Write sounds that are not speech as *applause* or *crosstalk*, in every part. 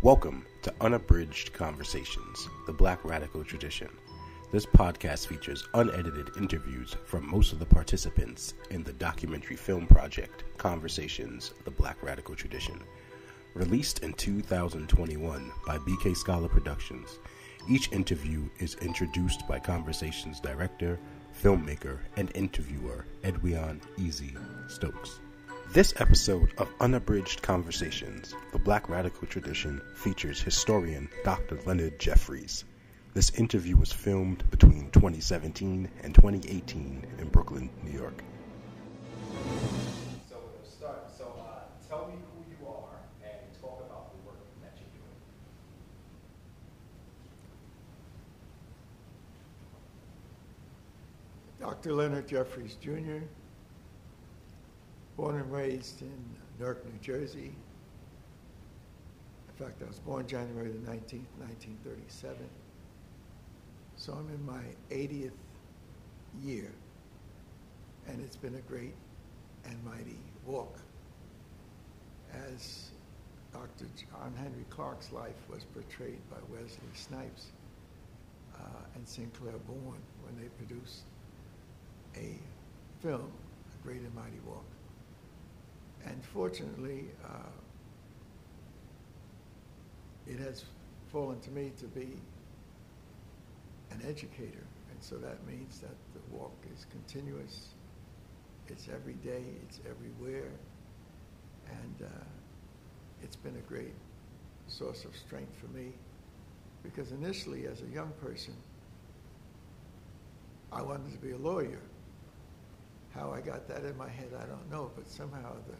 Welcome to Unabridged Conversations, the Black Radical Tradition. This podcast features unedited interviews from most of the participants in the documentary film project Conversations, the Black Radical Tradition. Released in 2021 by BK Scholar Productions, each interview is introduced by Conversations director, filmmaker, and interviewer Edwion Easy Stokes. This episode of Unabridged Conversations, the Black Radical Tradition, features historian Dr. Leonard Jeffries. This interview was filmed between 2017 and 2018 in Brooklyn, New York. So we're going to start. So uh, tell me who you are and talk about the work that you're doing. Dr. Leonard Jeffries Jr., born and raised in Newark, New Jersey. In fact, I was born January the 19th, 1937. So I'm in my 80th year, and it's been a great and mighty walk. As Dr. John Henrik Clarke's life was portrayed by Wesley Snipes uh, and St. Clair Bourne when they produced a film, A Great and Mighty Walk. And fortunately, uh, it has fallen to me to be an educator. And so that means that the walk is continuous, it's every day, it's everywhere. And uh, it's been a great source of strength for me because initially, as a young person, I wanted to be a lawyer. How I got that in my head, I don't know, but somehow the,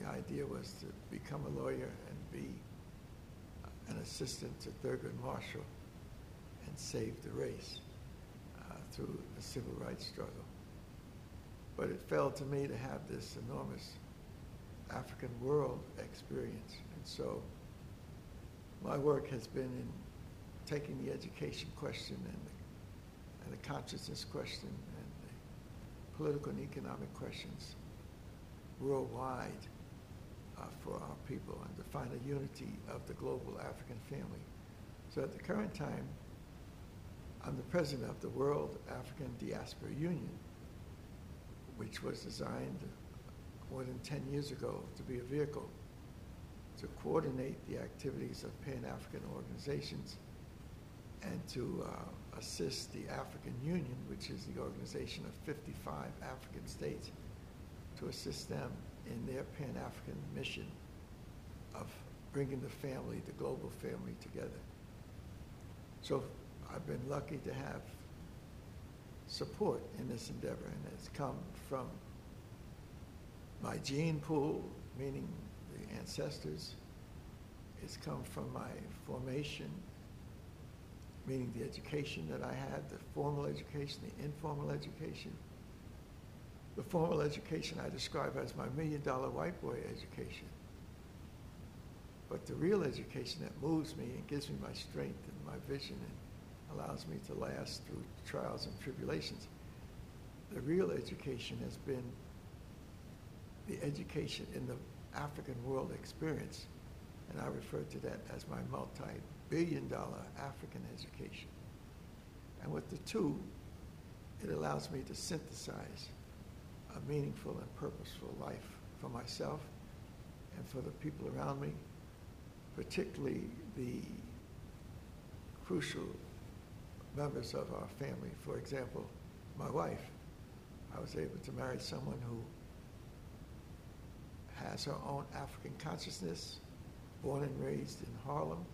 the idea was to become a lawyer and be an assistant to Thurgood Marshall and save the race uh, through the civil rights struggle. But it fell to me to have this enormous African world experience. And so my work has been in taking the education question and the, and the consciousness question and the political and economic questions worldwide uh, for our people and to find a unity of the global African family. So at the current time, I'm the president of the World African Diaspora Union, which was designed more than 10 years ago to be a vehicle to coordinate the activities of Pan-African organizations and to uh, assist the African Union, which is the organization of 55 African states, to assist them in their Pan-African mission of bringing the family, the global family together. So I've been lucky to have support in this endeavor, and it's come from my gene pool, meaning the ancestors. It's come from my formation, meaning the education that I had, the formal education, the informal education. The formal education I describe as my million dollar white boy education. But the real education that moves me and gives me my strength and my vision and allows me to last through trials and tribulations, the real education has been the education in the African world experience. And I refer to that as my multi-billion dollar African education. And with the two, it allows me to synthesize a meaningful and purposeful life for myself and for the people around me, particularly the crucial members of our family. For example, my wife. I was able to marry someone who has her own African consciousness, born and raised in Harlem.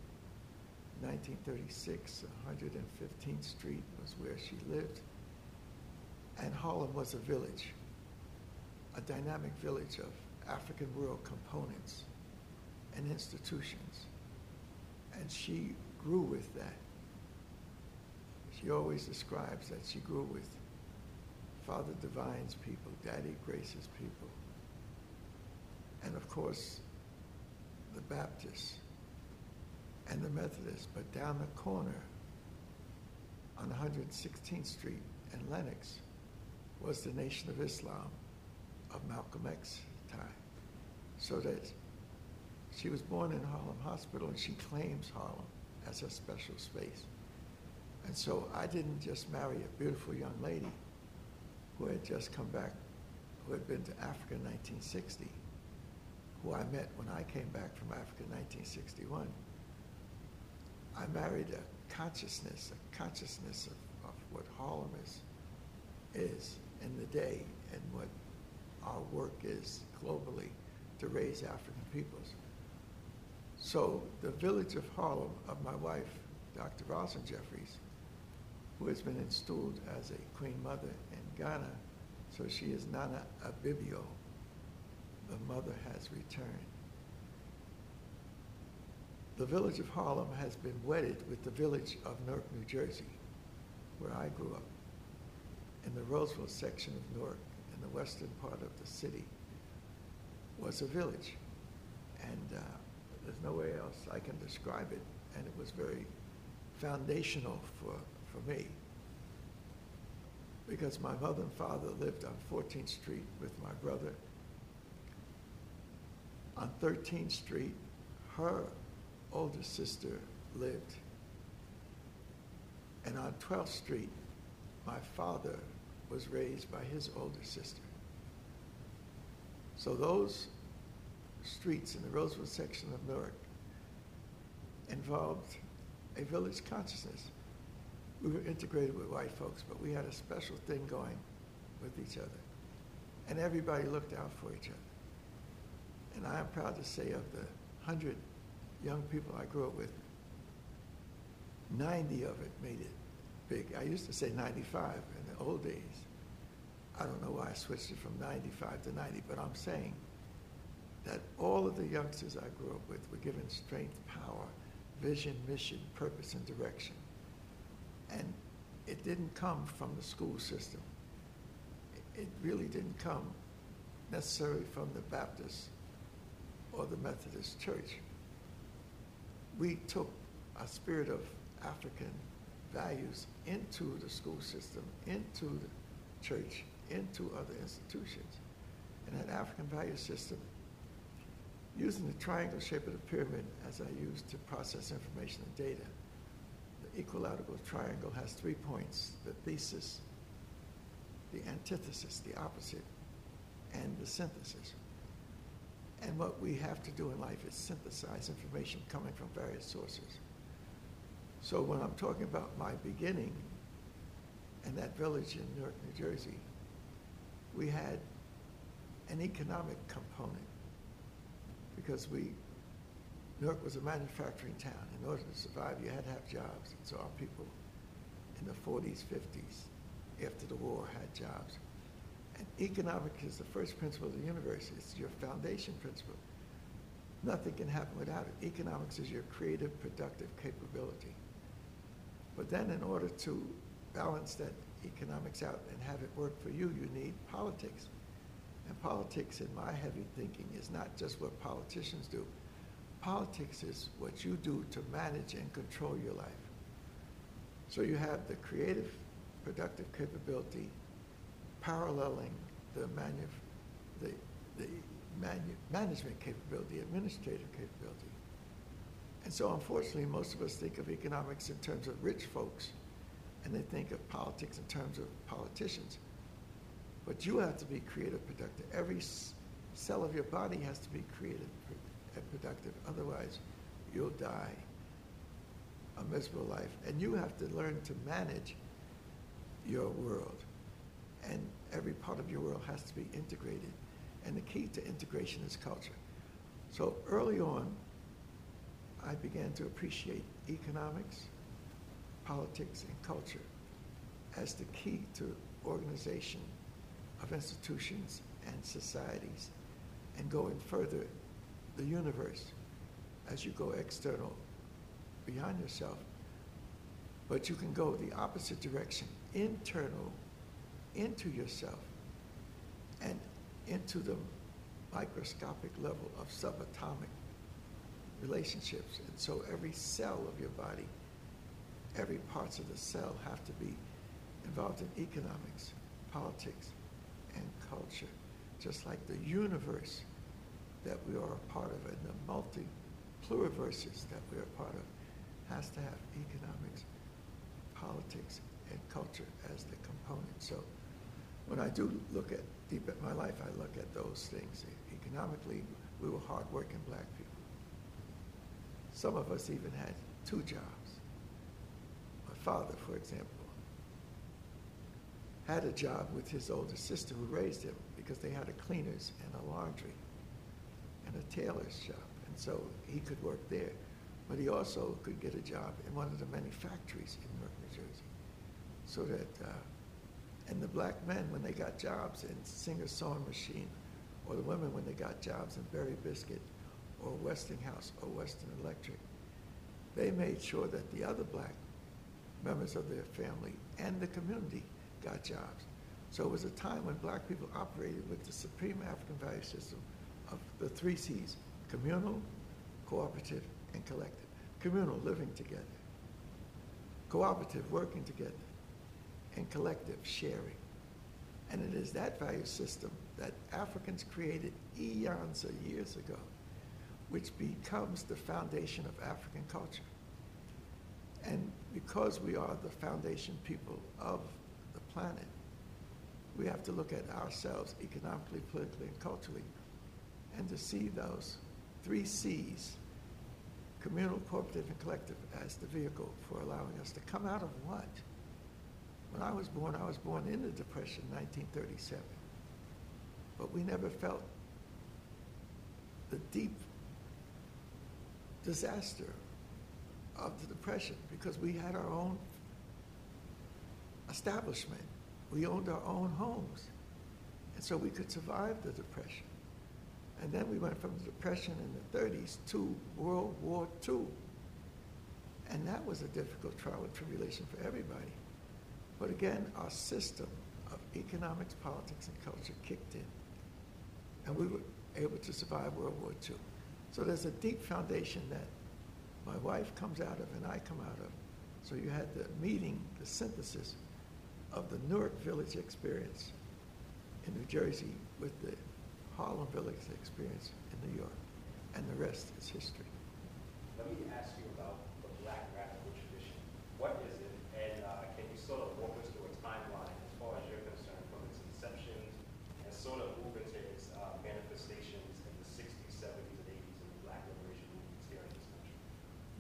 1936, 115th Street was where she lived. And Harlem was a village, a dynamic village of African rural components and institutions. And she grew with that. She always describes that she grew with Father Divine's people, Daddy Grace's people, and of course, the Baptists and the Methodists, but down the corner on 116th Street and Lenox was the Nation of Islam of Malcolm X time. So that She was born in Harlem Hospital, and she claims Harlem as her special space. And so I didn't just marry a beautiful young lady who had just come back, who had been to Africa in 1960, who I met when I came back from Africa in 1961. I married a consciousness, a consciousness of, of what Harlem is, is in the day and what our work is globally to raise African peoples. So the village of Harlem of my wife, Dr. Rosalind Jeffries, who has been installed as a queen mother in Ghana, so she is Nana Abibio. The mother has returned. The village of Harlem has been wedded with the village of Newark, New Jersey, where I grew up, in the Roseville section of Newark, the western part of the city, was a village. And uh, there's no way else I can describe it. And it was very foundational for, for me. Because my mother and father lived on 14th Street with my brother. On 13th Street, her older sister lived. And on 12th Street, my father was raised by his older sister. So those streets in the Roseville section of Newark involved a village consciousness. We were integrated with white folks, but we had a special thing going with each other. And everybody looked out for each other. And I am proud to say of the 100 young people I grew up with, 90 of it made it big. I used to say 95 in the old days. I don't know why I switched it from 95 to 90, but I'm saying that all of the youngsters I grew up with were given strength, power, vision, mission, purpose, and direction. And it didn't come from the school system. It really didn't come necessarily from the Baptist or the Methodist Church. We took a spirit of African values into the school system, into the church, into other institutions. And that African value system using the triangle shape of the pyramid as I use to process information and data. The equilateral triangle has three points, the thesis, the antithesis, the opposite, and the synthesis. And what we have to do in life is synthesize information coming from various sources. So when I'm talking about my beginning and that village in Newark, New Jersey, we had an economic component because we, Newark was a manufacturing town. In order to survive, you had to have jobs. And so our people in the 40s, 50s, after the war, had jobs. And economics is the first principle of the universe. It's your foundation principle. Nothing can happen without it. Economics is your creative, productive capability. But then in order to balance that economics out and have it work for you, you need politics. And politics, in my heavy thinking, is not just what politicians do. Politics is what you do to manage and control your life. So you have the creative, productive capability paralleling the, manu- the, the manu- management capability, administrative capability. And so unfortunately, most of us think of economics in terms of rich folks, and they think of politics in terms of politicians. But you have to be creative, productive. Every cell of your body has to be creative and productive. Otherwise, you'll die a miserable life. And you have to learn to manage your world. And every part of your world has to be integrated. And the key to integration is culture. So early on, I began to appreciate economics, politics, and culture as the key to organization of institutions and societies, and going further, the universe, as you go external, beyond yourself. But you can go the opposite direction, internal, into yourself, and into the microscopic level of subatomic relationships. And so every cell of your body, every parts of the cell have to be involved in economics, politics, and culture, just like the universe that we are a part of and the multi pluriverses that we are a part of has to have economics, politics, and culture as the component. So when I do look at deep at my life, I look at those things. Economically, we were hardworking black people. Some of us even had two jobs. My father, for example, had a job with his older sister who raised him because they had a cleaner's and a laundry and a tailor's shop. And so he could work there. But he also could get a job in one of the many factories in Newark, New Jersey. So that, uh, and the black men, when they got jobs in Singer Sewing Machine, or the women when they got jobs in Berry Biscuit, or Westinghouse, or Western Electric, they made sure that the other black members of their family and the community got jobs. So it was a time when black people operated with the supreme African value system of the three C's, communal, cooperative, and collective. Communal, living together. Cooperative, working together. And collective, sharing. And it is that value system that Africans created eons of years ago, which becomes the foundation of African culture. And because we are the foundation people of the planet, we have to look at ourselves economically, politically, and culturally, and to see those three C's, communal, cooperative, and collective, as the vehicle for allowing us to come out of what? When I was born, I was born in the Depression, 1937. But we never felt the deep disaster of the Depression because we had our own establishment. We owned our own homes. And so we could survive the Depression. And then we went from the Depression in the 30s to World War II. And that was a difficult trial and tribulation for everybody. But again, our system of economics, politics, and culture kicked in. And we were able to survive World War II. So there's a deep foundation that my wife comes out of and I come out of. So you had the meeting, the synthesis of the Newark Village experience in New Jersey with the Harlem Village experience in New York. And the rest is history. Let me ask you about the black radical tradition. What is it? And uh, can you sort of walk us through a timeline as far as you're concerned from its inception and sort of move into its uh, manifestations in the 60s, 70s, and 80s in the black liberation movements here in this country?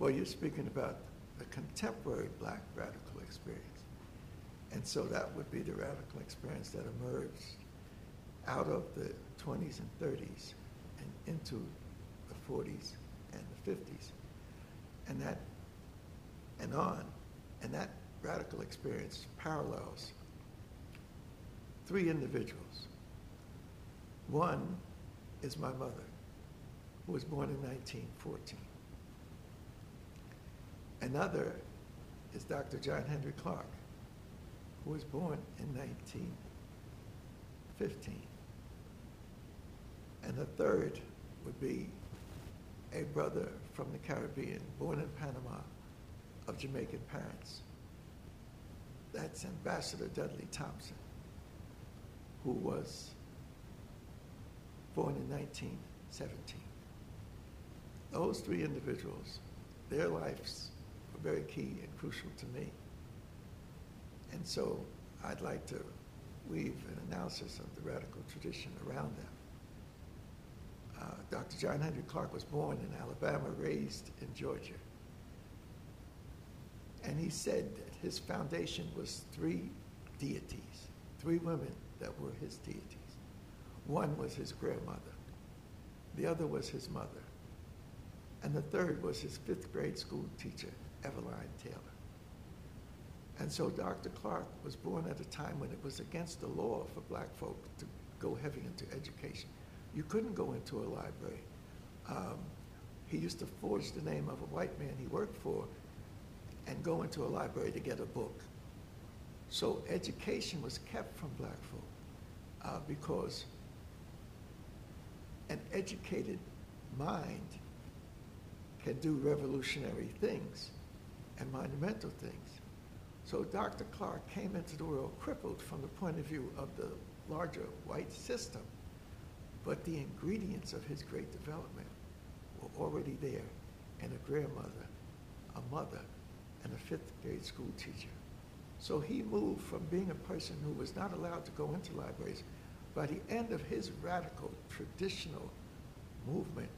Well, you're speaking about the contemporary black radical experience. And so that would be the radical experience that emerged out of the 20s and 30s and into the 40s and the 50s. And that, and on. And that radical experience parallels three individuals. One is my mother, who was born in 1914. Another is Dr. John Henrik Clarke, who was born in 1915. And the third would be a brother from the Caribbean, born in Panama, of Jamaican parents. That's Ambassador Dudley Thompson, who was born in 1917. Those three individuals, their lives very key and crucial to me. And so I'd like to weave an analysis of the radical tradition around them. Uh, Dr. John Henrik Clarke was born in Alabama, raised in Georgia. And he said that his foundation was three deities, three women that were his deities. One was his grandmother, the other was his mother, and the third was his fifth grade school teacher, Eveline Taylor. And so Dr. Clarke was born at a time when it was against the law for black folk to go heavy into education. You couldn't go into a library. Um, he used to forge the name of a white man he worked for and go into a library to get a book. So education was kept from black folk uh, because an educated mind can do revolutionary things and monumental things. So Dr. Clarke came into the world crippled from the point of view of the larger white system But the ingredients of his great development were already there in a grandmother, a mother, and a fifth grade school teacher. So he moved from being a person who was not allowed to go into libraries. By the end of his radical, traditional movement,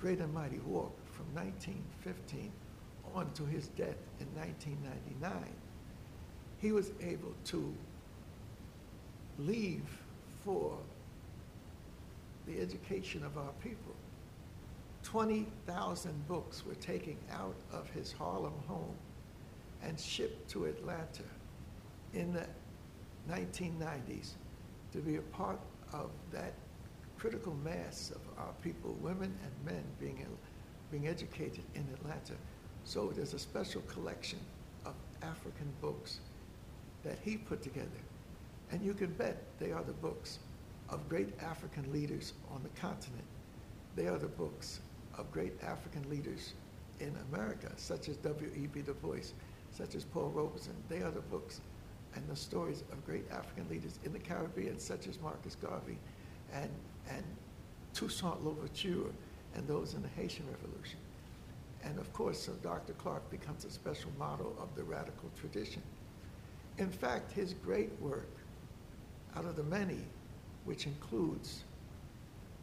Great and Mighty Walk, from 1915 on to his death in 1999, he was able to leave for the education of our people. 20,000 books were taken out of his Harlem home and shipped to Atlanta in the 1990s to be a part of that critical mass of our people, women and men, being, being educated in Atlanta. So there's a special collection of African books that he put together. And you can bet they are the books of great African leaders on the continent. They are the books of great African leaders in America, such as W.E.B. Du Bois, such as Paul Robeson. They are the books and the stories of great African leaders in the Caribbean, such as Marcus Garvey and, and Toussaint Louverture and those in the Haitian Revolution. And of course, so Dr. Clarke becomes a special model of the radical tradition. In fact, his great work, out of the many, which includes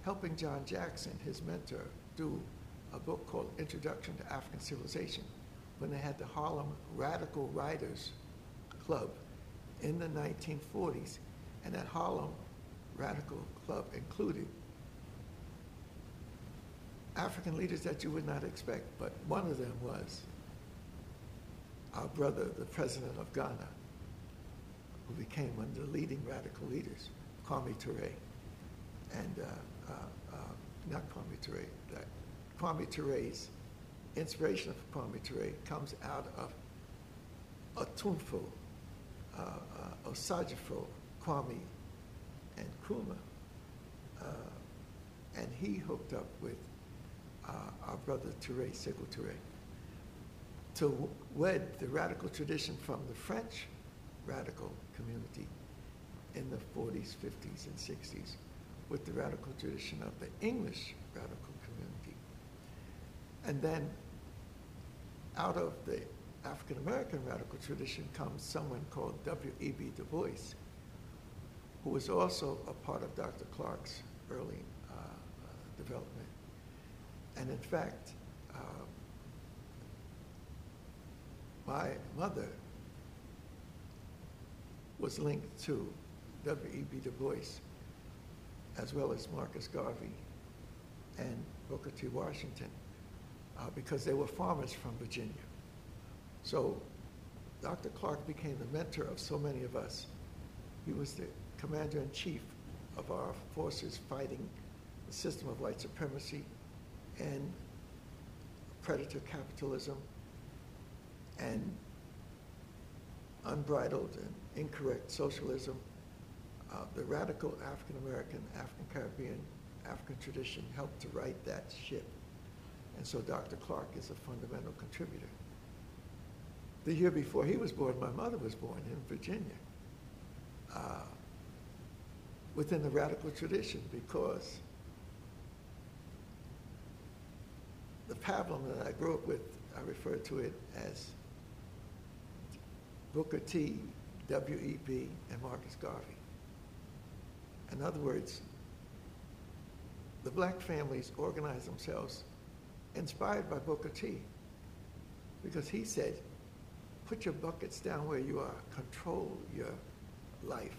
helping John Jackson, his mentor, do a book called Introduction to African Civilization, when they had the Harlem Radical Writers Club in the 1940s. And that Harlem Radical Club included African leaders that you would not expect, but one of them was our brother, the president of Ghana, who became one of the leading radical leaders, Kwame Ture. And uh, uh, uh, not Kwame Ture, that Kwame Ture's inspiration for Kwame Ture comes out of Otumfuo, uh, uh, Osagyefo, Kwame, and Kuma. Uh, and he hooked up with uh, our brother Ture, Sekou Ture, to wed the radical tradition from the French radical community in the 40s, 50s, and 60s with the radical tradition of the English radical community. And then out of the African American radical tradition comes someone called W.E.B. Du Bois, who was also a part of Dr. Clarke's early uh, uh, development. And in fact, uh, my mother was linked to W.E.B. Du Bois, as well as Marcus Garvey and Booker T. Washington, uh, because they were farmers from Virginia. So Dr. Clarke became the mentor of so many of us. He was the commander in chief of our forces fighting the system of white supremacy and predator capitalism and unbridled and incorrect socialism. Uh, the radical African American, African Caribbean, African tradition helped to right that ship. And so Dr. Clarke is a fundamental contributor. The year before he was born, my mother was born in Virginia uh, within the radical tradition because the pablum that I grew up with, I refer to it as Booker T, W.E.B., and Marcus Garvey. In other words, the black families organized themselves inspired by Booker T because he said, put your buckets down where you are, control your life.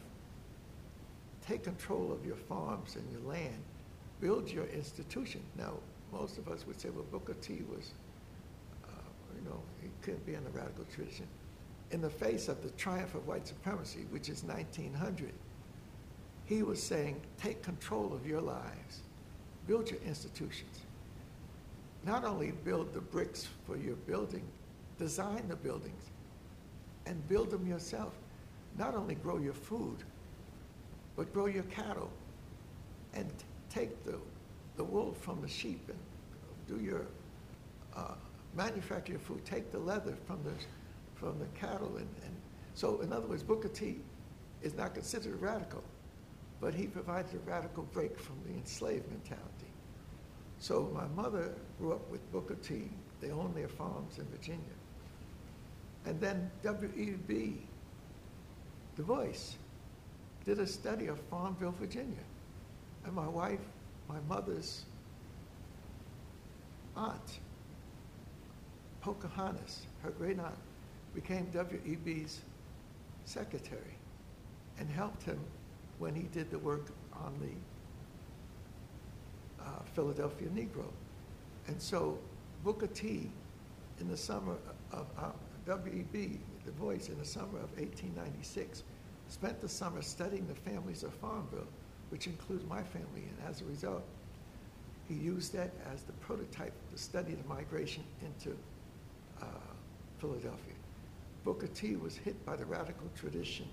Take control of your farms and your land. Build your institution. Now, most of us would say, well, Booker T was, uh, you know, he couldn't be in the radical tradition. In the face of the triumph of white supremacy, which is 1900, he was saying, take control of your lives, build your institutions. Not only build the bricks for your building, design the buildings, and build them yourself. Not only grow your food, but grow your cattle and take the the wool from the sheep and do your uh, manufacture your food. Take the leather from the from the cattle and, and so in other words, Booker T is not considered radical, but he provided a radical break from the enslaved mentality. So my mother grew up with Booker T. They owned their farms in Virginia. And then W.E.B. Du Bois did a study of Farmville, Virginia. And my wife, my mother's aunt, Pocahontas, her great aunt, became W.E.B.'s secretary and helped him when he did the work on the uh, Philadelphia Negro. And so Booker T, in the summer of uh, W.E.B., Du Bois, in the summer of 1896, spent the summer studying the families of Farmville, which includes my family, and as a result, he used that as the prototype to study the migration into uh, Philadelphia. Booker T was hit by the radical tradition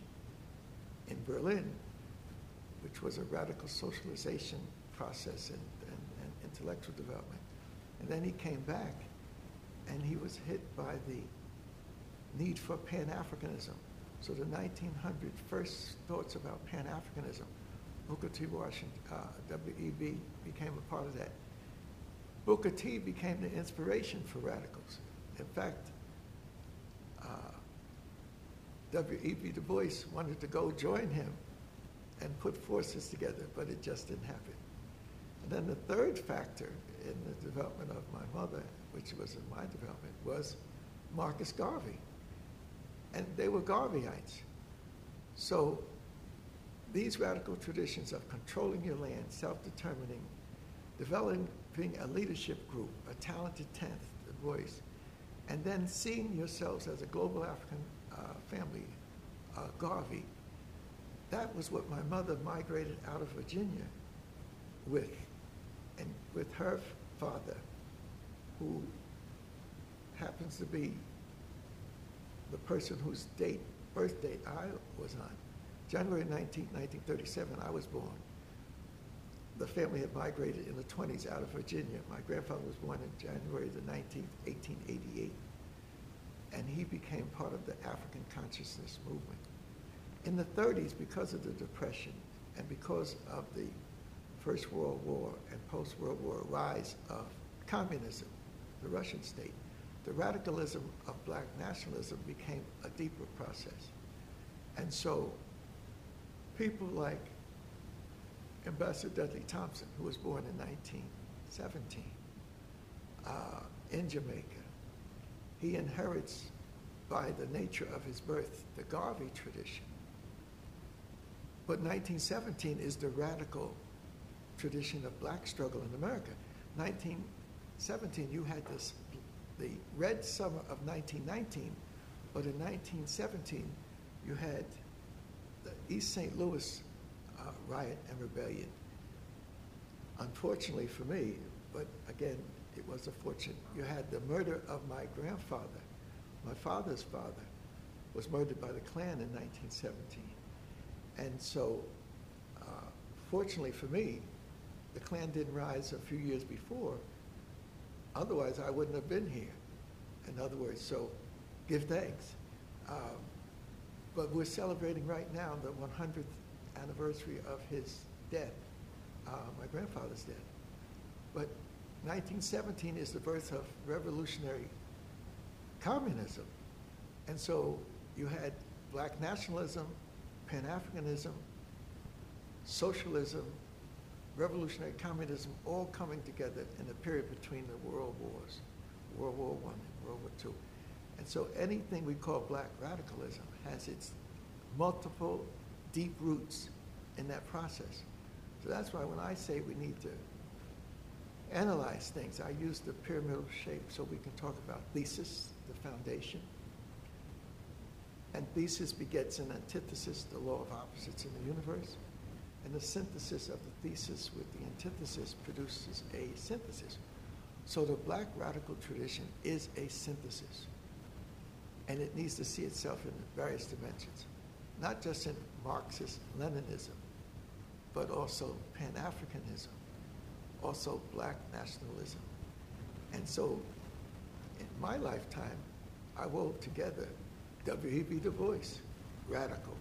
in Berlin, which was a radical socialization process and, and, and intellectual development. And then he came back and he was hit by the need for Pan-Africanism. So the 1900 first thoughts about Pan-Africanism, Booker T. Washington, uh, W.E.B. became a part of that. Booker T became the inspiration for radicals. In fact, uh, W.E.B. Du Bois wanted to go join him and put forces together, but it just didn't happen. And then the third factor in the development of my mother, which was in my development, was Marcus Garvey. And they were Garveyites. So these radical traditions of controlling your land, self-determining, developing a leadership group, a talented tenth voice, and then seeing yourselves as a global African uh, family, uh, Garvey, that was what my mother migrated out of Virginia with, and with her father, who happens to be the person whose date, birth date I was on. January 19, 1937, I was born. The family had migrated in the 20s out of Virginia. My grandfather was born in January the 19th, 1888. And he became part of the African consciousness movement. In the 30s, because of the Depression and because of the First World War and post-World War rise of communism, the Russian state, the radicalism of black nationalism became a deeper process. And so people like Ambassador Dudley Thompson, who was born in 1917 uh, in Jamaica, he inherits by the nature of his birth the Garvey tradition. But 1917 is the radical tradition of black struggle in America. 1917, you had this, the red summer of 1919, but in 1917, you had East St. Louis uh, riot and rebellion. Unfortunately for me, but again, it was a fortune. You had the murder of my grandfather. My father's father was murdered by the Klan in 1917. And so, uh, fortunately for me, the Klan didn't rise a few years before. Otherwise, I wouldn't have been here. In other words, so give thanks. Um, but we're celebrating right now the 100th anniversary of his death, uh, my grandfather's death. But 1917 is the birth of revolutionary communism. And so you had black nationalism, Pan-Africanism, socialism, revolutionary communism all coming together in the period between the world wars, World War I and World War II. And so anything we call black radicalism has its multiple deep roots in that process. So that's why when I say we need to analyze things, I use the pyramidal shape so we can talk about thesis, the foundation, and thesis begets an antithesis, the law of opposites in the universe. And the synthesis of the thesis with the antithesis produces a synthesis. So the black radical tradition is a synthesis. And it needs to see itself in various dimensions, not just in Marxist Leninism, but also Pan Africanism, also black nationalism. And so in my lifetime, I wove together W.E.B. Du Bois, radical,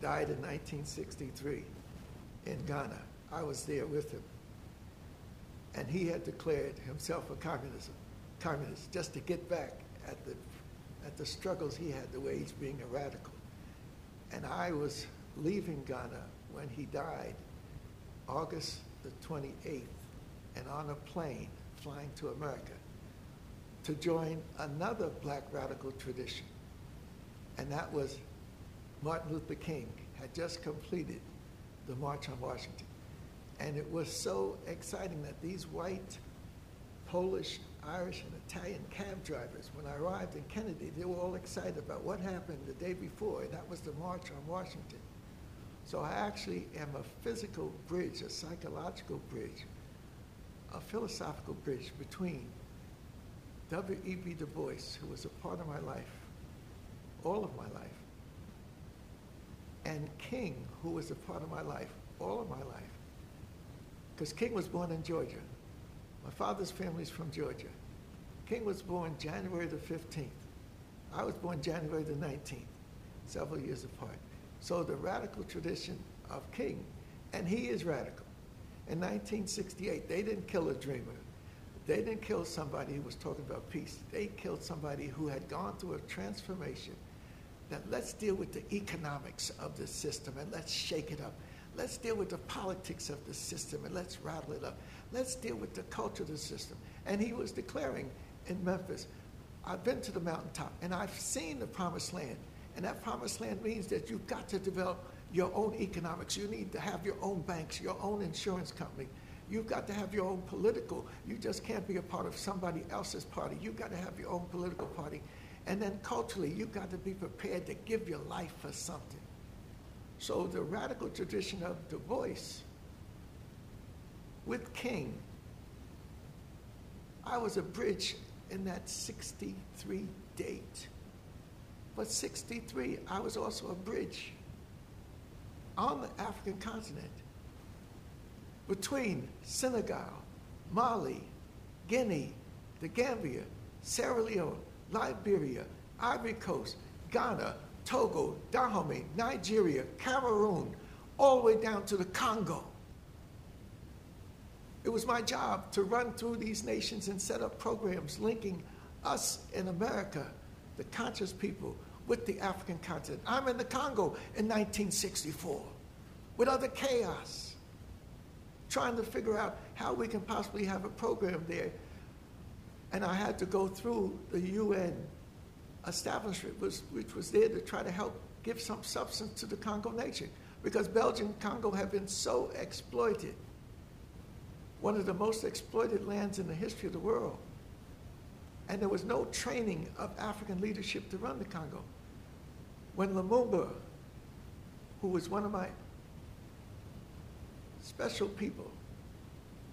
died in 1963. in Ghana. I was there with him. And he had declared himself a communism, communist just to get back at the, at the struggles he had to wage being a radical. And I was leaving Ghana when he died, August the 28th, and on a plane flying to America to join another black radical tradition. And that was Martin Luther King had just completed the March on Washington. And it was so exciting that these white, Polish, Irish, and Italian cab drivers, when I arrived in Kennedy, they were all excited about what happened the day before, and that was the March on Washington. So I actually am a physical bridge, a psychological bridge, a philosophical bridge between W.E.B. Du Bois, who was a part of my life, all of my life, and King, who was a part of my life, all of my life. Because King was born in Georgia. My father's family is from Georgia. King was born January the 15th. I was born January the 19th, several years apart. So the radical tradition of King, and he is radical. In 1968, they didn't kill a dreamer. They didn't kill somebody who was talking about peace. They killed somebody who had gone through a transformation that let's deal with the economics of the system and let's shake it up. Let's deal with the politics of the system and let's rattle it up. Let's deal with the culture of the system. And he was declaring in Memphis, I've been to the mountaintop and I've seen the promised land. And that promised land means that you've got to develop your own economics. You need to have your own banks, your own insurance company. You've got to have your own political. You just can't be a part of somebody else's party. You've got to have your own political party. And then culturally, you've got to be prepared to give your life for something. So the radical tradition of Du Bois with King, I was a bridge in that 63 date. But 63, I was also a bridge on the African continent between Senegal, Mali, Guinea, the Gambia, Sierra Leone, Liberia, Ivory Coast, Ghana, Togo, Dahomey, Nigeria, Cameroon, all the way down to the Congo. It was my job to run through these nations and set up programs linking us in America, the conscious people, with the African continent. I'm in the Congo in 1964 with other chaos, trying to figure out how we can possibly have a program there. And I had to go through the UN establishment, was, which was there to try to help give some substance to the Congo nation, because Belgian Congo had been so exploited, one of the most exploited lands in the history of the world. And there was no training of African leadership to run the Congo. When Lumumba, who was one of my special people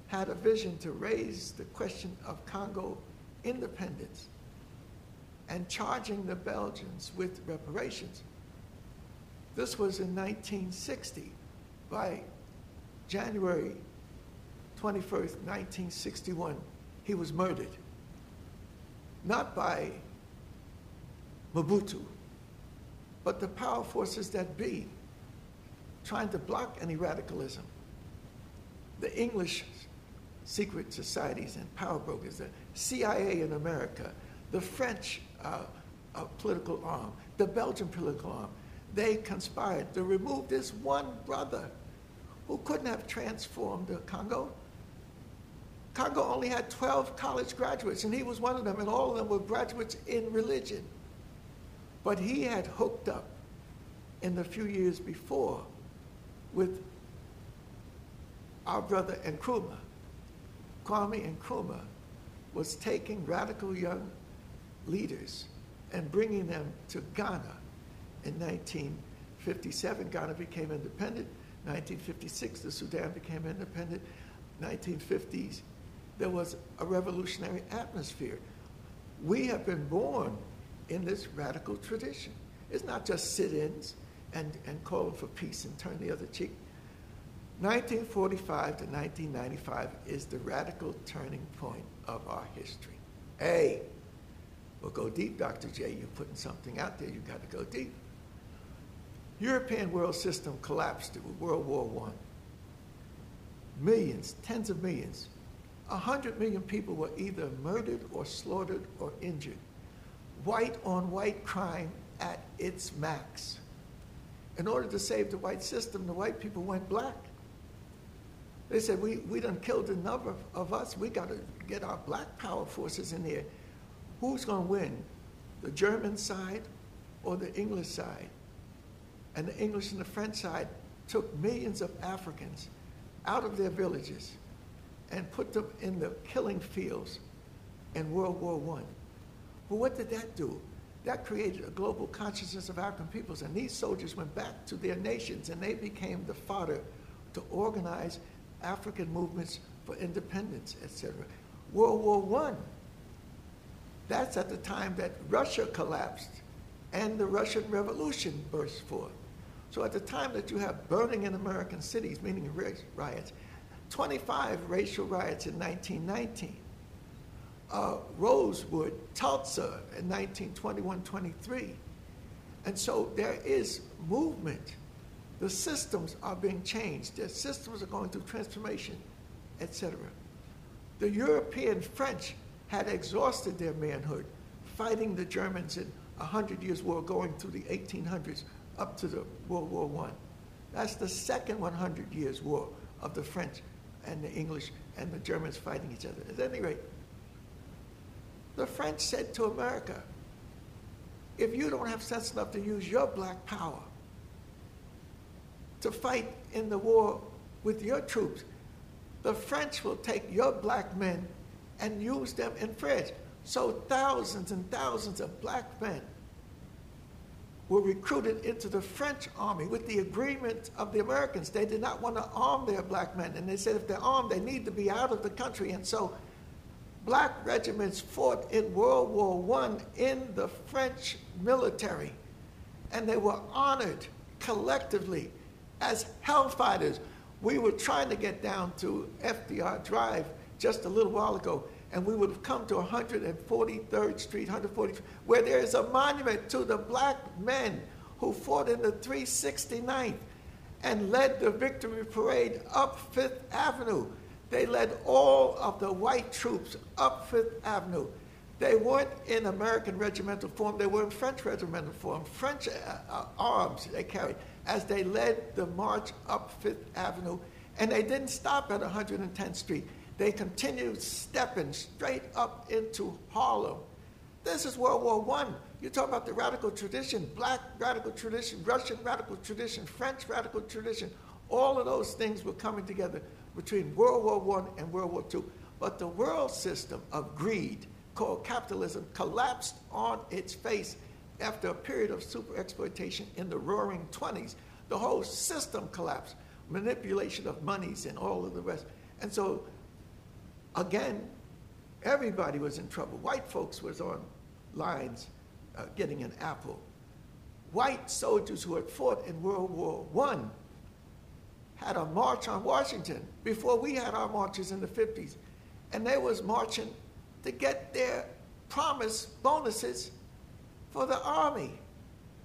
had a vision to raise the question of Congo independence and charging the Belgians with reparations. This was in 1960. By January 21st, 1961, he was murdered. Not by Mobutu, but the power forces that be trying to block any radicalism the English secret societies and power brokers, the CIA in America, the French uh, political arm, the Belgian political arm, they conspired to remove this one brother who couldn't have transformed the Congo. Congo only had 12 college graduates, and he was one of them, and all of them were graduates in religion. But he had hooked up in the few years before with our brother Nkrumah, Kwame Nkrumah, was taking radical young leaders and bringing them to Ghana. In 1957, Ghana became independent. 1956, the Sudan became independent. 1950s, there was a revolutionary atmosphere. We have been born in this radical tradition. It's not just sit-ins and, and calling for peace and turn the other cheek. 1945 to 1995 is the radical turning point of our history. A, we'll go deep, Dr. J. You're putting something out there, you've got to go deep. European world system collapsed with World War I. millions, tens of millions. A hundred million people were either murdered or slaughtered or injured. White on white crime at its max. In order to save the white system, the white people went black. They said, we, we done killed enough of, of us. We got to get our black power forces in there. Who's going to win? The German side or the English side? And the English and the French side took millions of Africans out of their villages and put them in the killing fields in World War I. Well, what did that do? That created a global consciousness of African peoples, and these soldiers went back to their nations and they became the fodder to organize African movements for independence, etc. World War I, that's at the time that Russia collapsed and the Russian Revolution burst forth. So at the time that you have burning in American cities, meaning riots, 25 racial riots in 1919, uh, Rosewood, Tulsa in 1921-23. And so there is movement. The systems are being changed. The systems are going through transformation, etc. The European French had exhausted their manhood, fighting the Germans in a Hundred Years' War, going through the 1800s up to the World War I. That's the second 100 Years' War of the French and the English and the Germans fighting each other. At any rate, the French said to America, if you don't have sense enough to use your black power to fight in the war with your troops, the French will take your black men and used them in France. So thousands and thousands of black men were recruited into the French army with the agreement of the Americans. They did not want to arm their black men. And they said if they're armed, they need to be out of the country. And so black regiments fought in World War I in the French military. And they were honored collectively as hellfighters. We were trying to get down to FDR Drive just a little while ago and we would have come to 143rd Street, 140, where there is a monument to the black men who fought in the 369th and led the victory parade up Fifth Avenue. They led all of the white troops up Fifth Avenue. They weren't in American regimental form, they were in French regimental form, French uh, uh, arms they carried as they led the march up Fifth Avenue. And they didn't stop at 110th Street. They continued stepping straight up into Harlem. This is World War I. You talk about the radical tradition, black radical tradition, Russian radical tradition, French radical tradition. All of those things were coming together between World War I and World War II. But the world system of greed called capitalism collapsed on its face after a period of super exploitation in the roaring 20s. The whole system collapsed, manipulation of monies and all of the rest. And so Again, everybody was in trouble. White folks was on lines uh, getting an apple. White soldiers who had fought in World War I had a march on Washington before we had our marches in the 50s. And they was marching to get their promised bonuses for the army.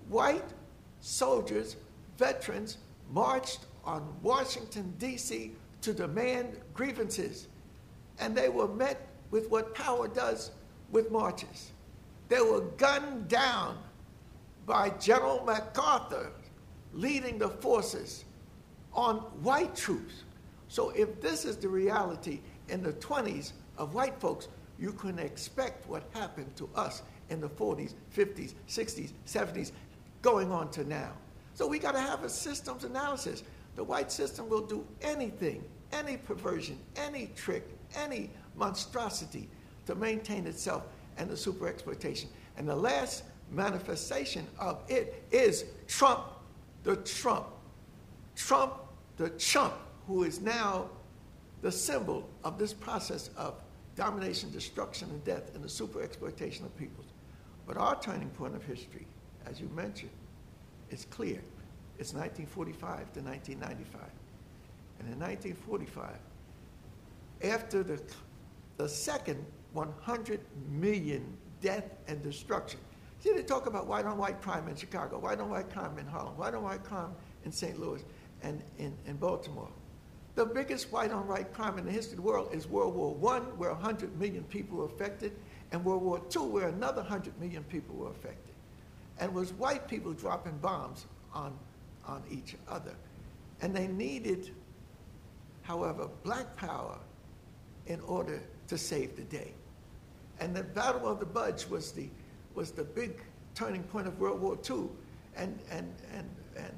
White soldiers, veterans, marched on Washington, D.C. to demand grievances and they were met with what power does with marches. They were gunned down by General MacArthur leading the forces on white troops. So if this is the reality in the 20s of white folks, you can expect what happened to us in the 40s, 50s, 60s, 70s, going on to now. So we got to have a systems analysis. The white system will do anything, any perversion, any trick, any monstrosity to maintain itself and the super exploitation. And the last manifestation of it is Trump, the Trump. Trump, the chump, who is now the symbol of this process of domination, destruction, and death, and the super exploitation of peoples. But our turning point of history, as you mentioned, is clear. It's 1945 to 1995. And in 1945, after the, the second 100 million death and destruction. See, they talk about white on white crime in Chicago, white on white crime in Harlem, white on white crime in St. Louis and in, in Baltimore. The biggest white on white crime in the history of the world is World War I, where 100 million people were affected, and World War II, where another 100 million people were affected. And was white people dropping bombs on, on each other. And they needed, however, black power in order to save the day. And the Battle of the Bulge was the, was the big turning point of World War II. And, and, and, and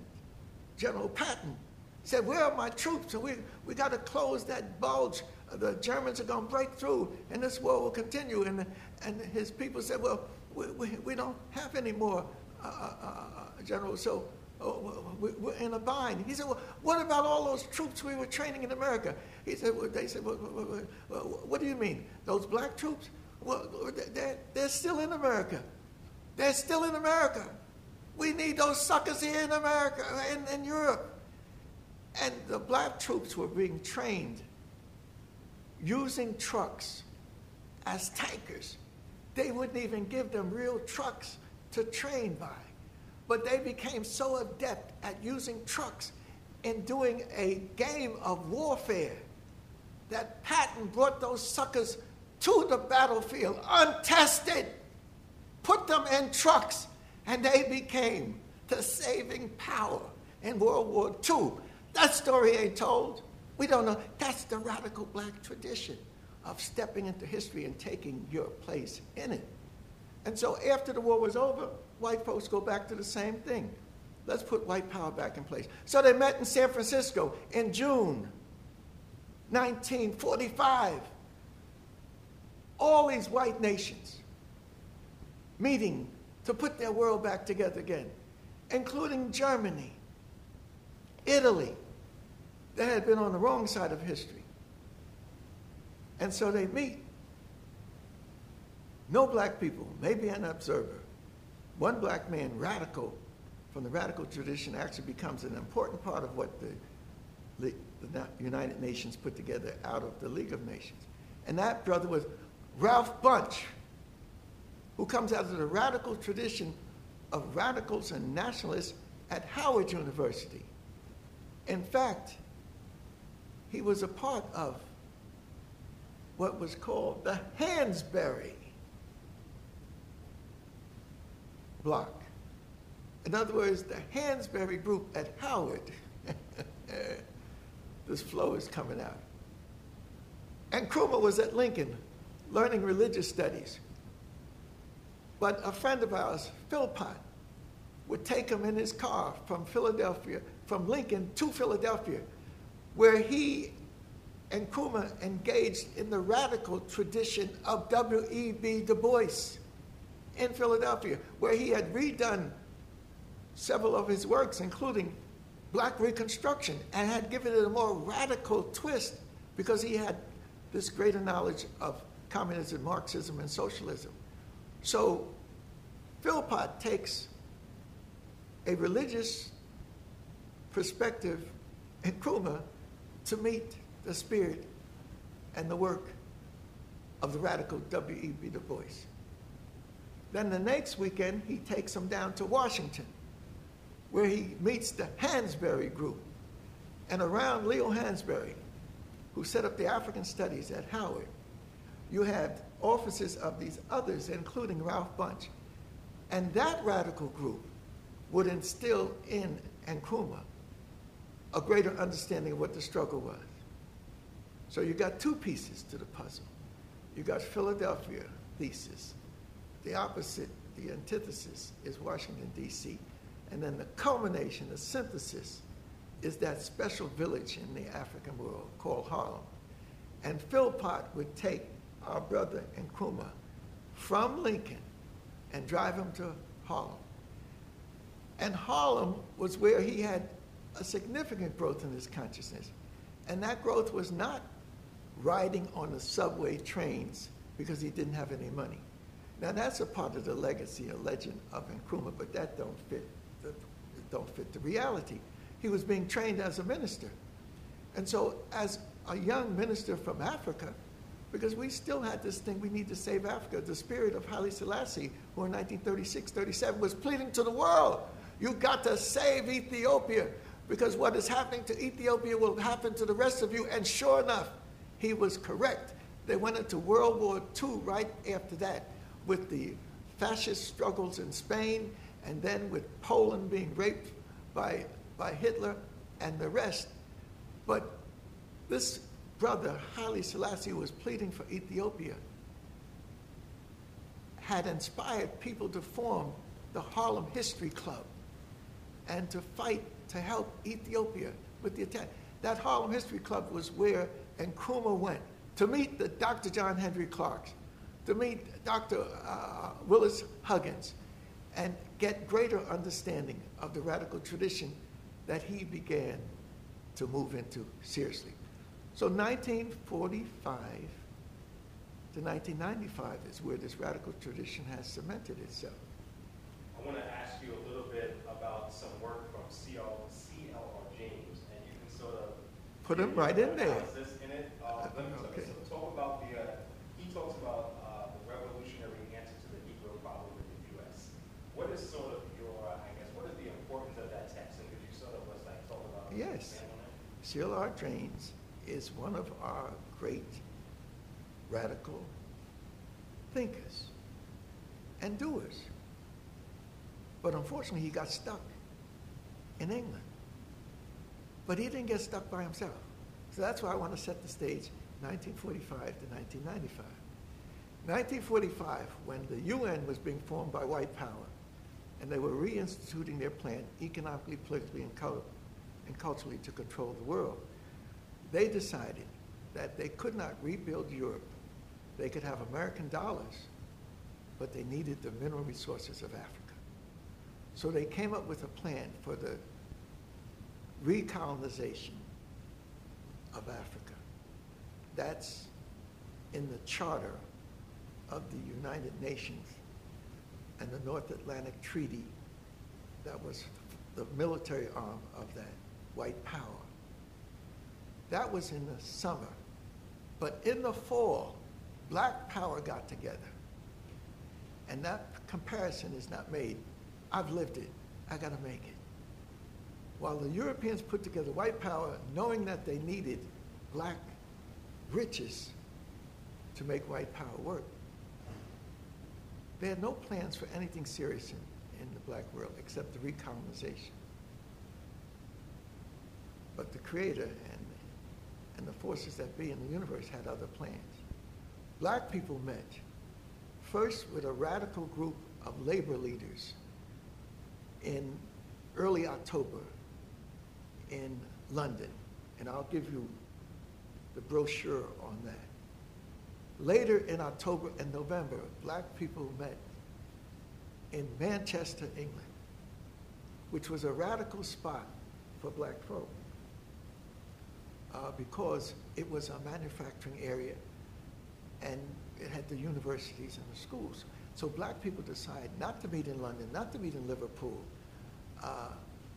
General Patton said, Where are my troops? And we, we got to close that bulge. The Germans are going to break through, and this war will continue. And, and his people said, Well, we, we, we don't have any more uh, uh, uh general, so Oh, we're in a bind. He said, Well, what about all those troops we were training in America? He said, well, They said, well, What do you mean? Those black troops? Well, they're, they're still in America. They're still in America. We need those suckers here in America, in, in Europe. And the black troops were being trained using trucks as tankers. They wouldn't even give them real trucks to train by. But they became so adept at using trucks in doing a game of warfare that Patton brought those suckers to the battlefield untested, put them in trucks, and they became the saving power in World War II. That story ain't told. We don't know. That's the radical black tradition of stepping into history and taking your place in it. And so after the war was over, white folks go back to the same thing. Let's put white power back in place. So they met in San Francisco in June 1945. All these white nations meeting to put their world back together again, including Germany, Italy, that had been on the wrong side of history. And so they meet. No black people, maybe an observer. One black man, radical, from the radical tradition, actually becomes an important part of what the, the United Nations put together out of the League of Nations. And that brother was Ralph Bunche, who comes out of the radical tradition of radicals and nationalists at Howard University. In fact, he was a part of what was called the Hansberry block. In other words, the Hansberry group at Howard. *laughs* this flow is coming out. And Nkrumah was at Lincoln learning religious studies. But a friend of ours, Philpott, would take him in his car from Philadelphia, from Lincoln to Philadelphia, where he and Nkrumah engaged in the radical tradition of W.E.B. Du Bois in Philadelphia, where he had redone several of his works, including Black Reconstruction, and had given it a more radical twist because he had this greater knowledge of communism, Marxism, and socialism. So Philpott takes a religious perspective in Nkrumah to meet the spirit and the work of the radical W.E.B. Du Bois. Then the next weekend, he takes them down to Washington, where he meets the Hansberry group. And around Leo Hansberry, who set up the African studies at Howard, you had offices of these others, including Ralph Bunche. And that radical group would instill in Nkrumah a greater understanding of what the struggle was. So you got two pieces to the puzzle. You got Philadelphia thesis. The opposite, the antithesis, is Washington, D.C. And then the culmination, the synthesis, is that special village in the African world called Harlem. And Philpott would take our brother Nkrumah from Lincoln and drive him to Harlem. And Harlem was where he had a significant growth in his consciousness. And that growth was not riding on the subway trains because he didn't have any money. Now that's a part of the legacy, a legend of Nkrumah, but that don't fit the, don't fit the reality. He was being trained as a minister. And so as a young minister from Africa, because we still had this thing, we need to save Africa. The spirit of Haile Selassie, who in 1936, 37 was pleading to the world, you got to save Ethiopia because what is happening to Ethiopia will happen to the rest of you. And sure enough, he was correct. They went into World War II right after that with the fascist struggles in Spain and then with Poland being raped by, by Hitler and the rest. But this brother, Haile Selassie, was pleading for Ethiopia, had inspired people to form the Harlem History Club and to fight to help Ethiopia with the attack. That Harlem History Club was where Nkrumah went to meet the Dr. John Henrik Clarke, to meet Dr. Uh, Willis Huggins, and get greater understanding of the radical tradition that he began to move into seriously. So 1945 to 1995 is where this radical tradition has cemented itself. I want to ask you a little bit about some work from C.L.R. James, and you can sort of put him right in there. In it. Uh, okay. so talk about the. Uh, he talks about uh, the revolutionary answer to the Negro problem in the U.S. What is sort of your, I guess, what is the importance of that text, and could you sort of let's like talk about? Yes, C.L.R. James is one of our great radical thinkers and doers. But unfortunately, he got stuck in England. But he didn't get stuck by himself. So that's why I want to set the stage 1945 to 1995. 1945, when the UN was being formed by white power, and they were reinstituting their plan economically, politically, and, and culturally to control the world, they decided that they could not rebuild Europe. They could have American dollars, but they needed the mineral resources of Africa. So they came up with a plan for the recolonization of Africa. That's in the charter of the United Nations and the North Atlantic Treaty that was the military arm of that white power. That was in the summer. But in the fall, black power got together. And that comparison is not made I've lived it. I got to make it. While the Europeans put together white power, knowing that they needed black riches to make white power work, they had no plans for anything serious in, in the black world except the recolonization. But the Creator and, and the forces that be in the universe had other plans. Black people met first with a radical group of labor leaders in early October in London, and I'll give you the brochure on that. Later in October and November, black people met in Manchester, England, which was a radical spot for black folk uh, because it was a manufacturing area and it had the universities and the schools. So black people decided not to meet in London, not to meet in Liverpool, uh,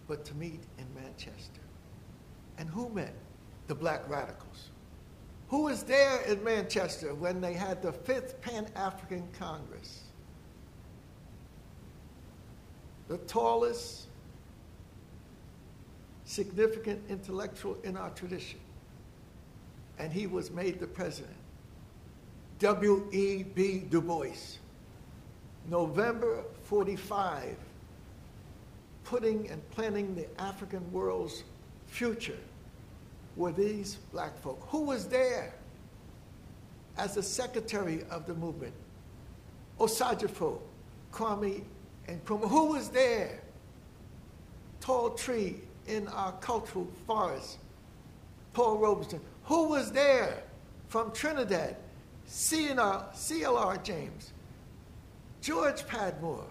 but to meet in Manchester. And who met? The black radicals. Who was there in Manchester when they had the fifth Pan African Congress? The tallest, significant intellectual in our tradition. And he was made the president. W.E.B. Du Bois. November 45, putting and planning the African world's future were these black folk. Who was there as the secretary of the movement? Osagyefo, Kwame and Nkrumah. Who was there? Tall tree in our cultural forest, Paul Robeson. Who was there from Trinidad? C.L.R. James. George Padmore,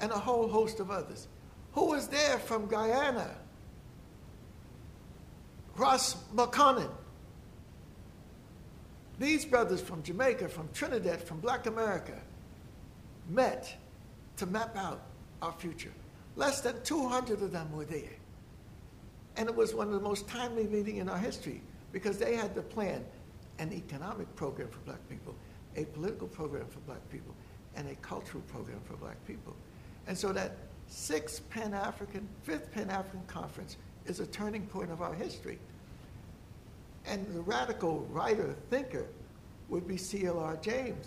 and a whole host of others. Who was there from Guyana? Ras Makonnen. These brothers from Jamaica, from Trinidad, from Black America met to map out our future. Less than 200 of them were there. And it was one of the most timely meetings in our history because they had to plan an economic program for black people, a political program for black people, and a cultural program for black people. And so that sixth Pan African, fifth Pan African Conference is a turning point of our history. And the radical writer, thinker, would be C.L.R. James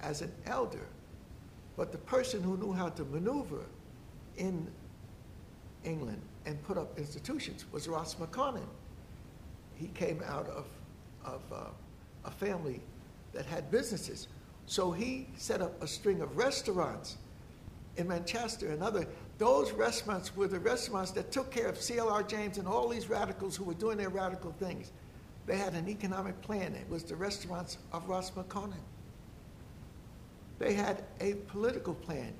as an elder. But the person who knew how to maneuver in England and put up institutions was Ras Makonnen. He came out of, of uh, a family that had businesses. So he set up a string of restaurants in Manchester and other. Those restaurants were the restaurants that took care of C.L.R. James and all these radicals who were doing their radical things. They had an economic plan. It was the restaurants of Ras Makonnen. They had a political plan,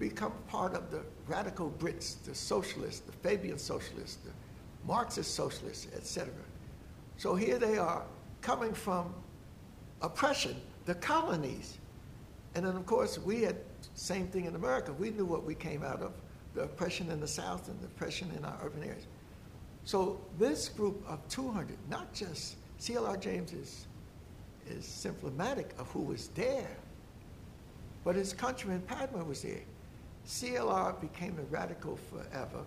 become part of the radical Brits, the socialists, the Fabian socialists, the Marxist socialists, etc. So here they are, coming from oppression, the colonies. And then, of course, we had same thing in America. We knew what we came out of, the oppression in the South and the oppression in our urban areas. So this group of 200, not just C.L.R. James is, is symptomatic of who was there, but his countryman Padmore was there. CLR became a radical forever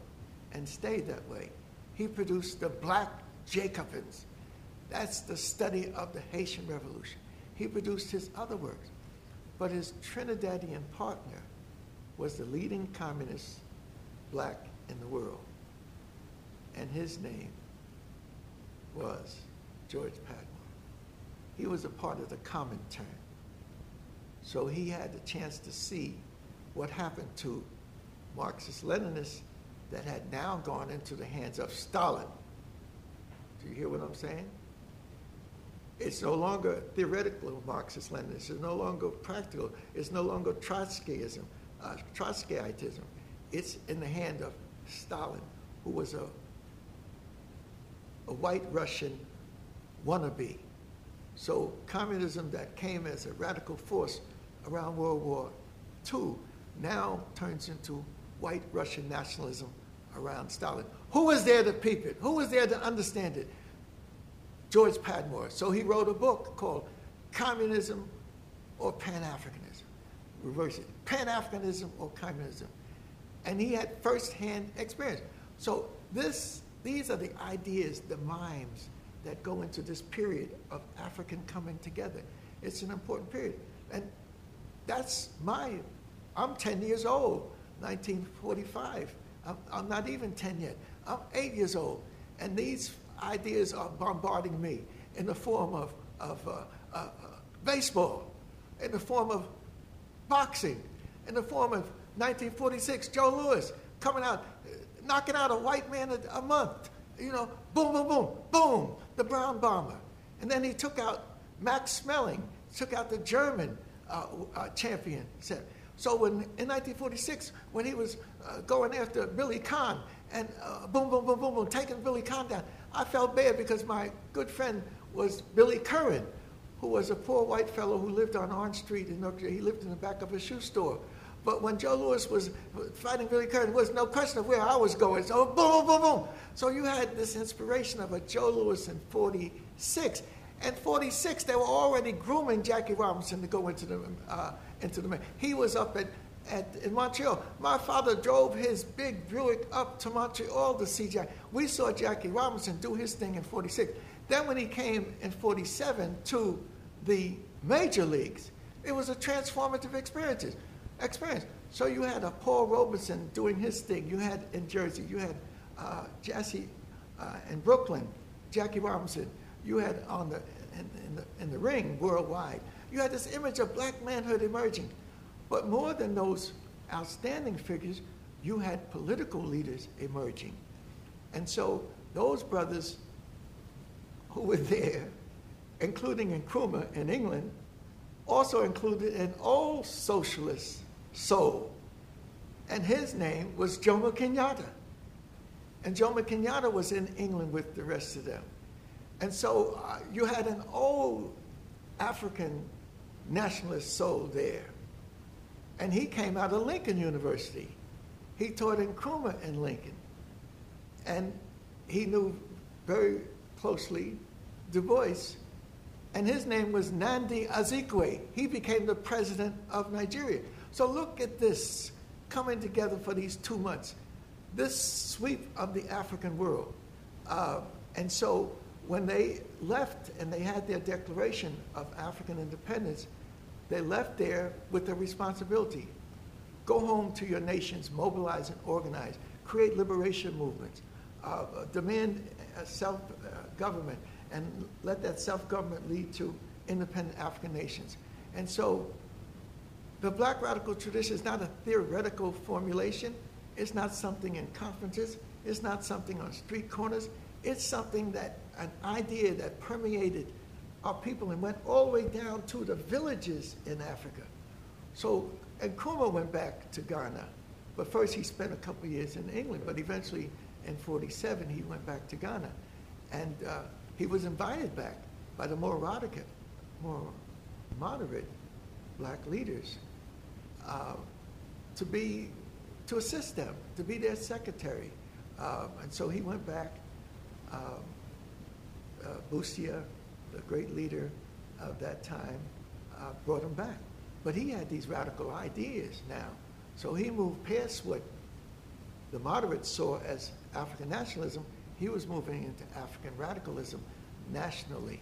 and stayed that way. He produced the Black Jacobins. That's the study of the Haitian Revolution. He produced his other works. But his Trinidadian partner was the leading communist black in the world. And his name was George Padmore. He was a part of the Comintern. So he had the chance to see what happened to Marxist Leninists that had now gone into the hands of Stalin. Do you hear what I'm saying? It's no longer theoretical Marxist Leninism. It's no longer practical. It's no longer Trotskyism, uh, Trotskyitism. It's in the hand of Stalin, who was a, a white Russian wannabe. So communism that came as a radical force around World War II now turns into white Russian nationalism around Stalin. Who was there to peep it? Who was there to understand it? George Padmore. So he wrote a book called Communism or Pan Africanism. Reverse it Pan Africanism or Communism. And he had first-hand experience. So this, these are the ideas, the mimes that go into this period of African coming together. It's an important period. And that's my, I'm 10 years old, 1945. I'm, I'm not even 10 yet. I'm eight years old. And these ideas are bombarding me in the form of, of uh, uh, uh, baseball, in the form of boxing, in the form of 1946, Joe Louis coming out, knocking out a white man a, a month. You know, boom, boom, boom, boom, the brown bomber. And then he took out Max Schmeling, took out the German uh, uh, champion. So when, in 1946, when he was uh, going after Billy Conn and uh, boom, boom, boom, boom, boom, taking Billy Conn down, I felt bad because my good friend was Billy Curran, who was a poor white fellow who lived on Orange Street in North He lived in the back of a shoe store. But when Joe Louis was fighting Billy Curran, there was no question of where I was going. So boom, boom, boom. So you had this inspiration of a Joe Louis in 46. And 46, they were already grooming Jackie Robinson to go into the, uh, into the, he was up at, at, in Montreal. My father drove his big Buick up to Montreal to see Jackie. We saw Jackie Robinson do his thing in 46. Then when he came in 47 to the major leagues, it was a transformative experience. Experience. So you had a Paul Robeson doing his thing. You had in Jersey, you had uh, Jesse uh, in Brooklyn, Jackie Robinson you had on the in, in, the in the ring worldwide, you had this image of black manhood emerging. But more than those outstanding figures, you had political leaders emerging. And so those brothers who were there, including Nkrumah in England, also included an old socialist soul. And his name was Jomo Kenyatta. And Jomo Kenyatta was in England with the rest of them. And so uh, you had an old African nationalist soul there. And he came out of Lincoln University. He taught in Nkrumah in Lincoln. And he knew very closely Du Bois. And his name was Nnamdi Azikiwe. He became the president of Nigeria. So look at this coming together for these two months. this sweep of the African world. Uh, and so when they left and they had their declaration of African independence, they left there with a responsibility. Go home to your nations, mobilize and organize, create liberation movements, uh, demand self-government, uh, and let that self-government lead to independent African nations. And so the black radical tradition is not a theoretical formulation. It's not something in conferences. It's not something on street corners. It's something that, an idea that permeated our people and went all the way down to the villages in Africa. So, Nkrumah went back to Ghana, but first he spent a couple years in England, but eventually in 47 he went back to Ghana. And uh, he was invited back by the more radical, more moderate black leaders uh, to be to assist them, to be their secretary. Um, and so he went back. Um, uh, Busia, the great leader of that time, uh, brought him back. But he had these radical ideas now. So he moved past what the moderates saw as African nationalism. He was moving into African radicalism nationally.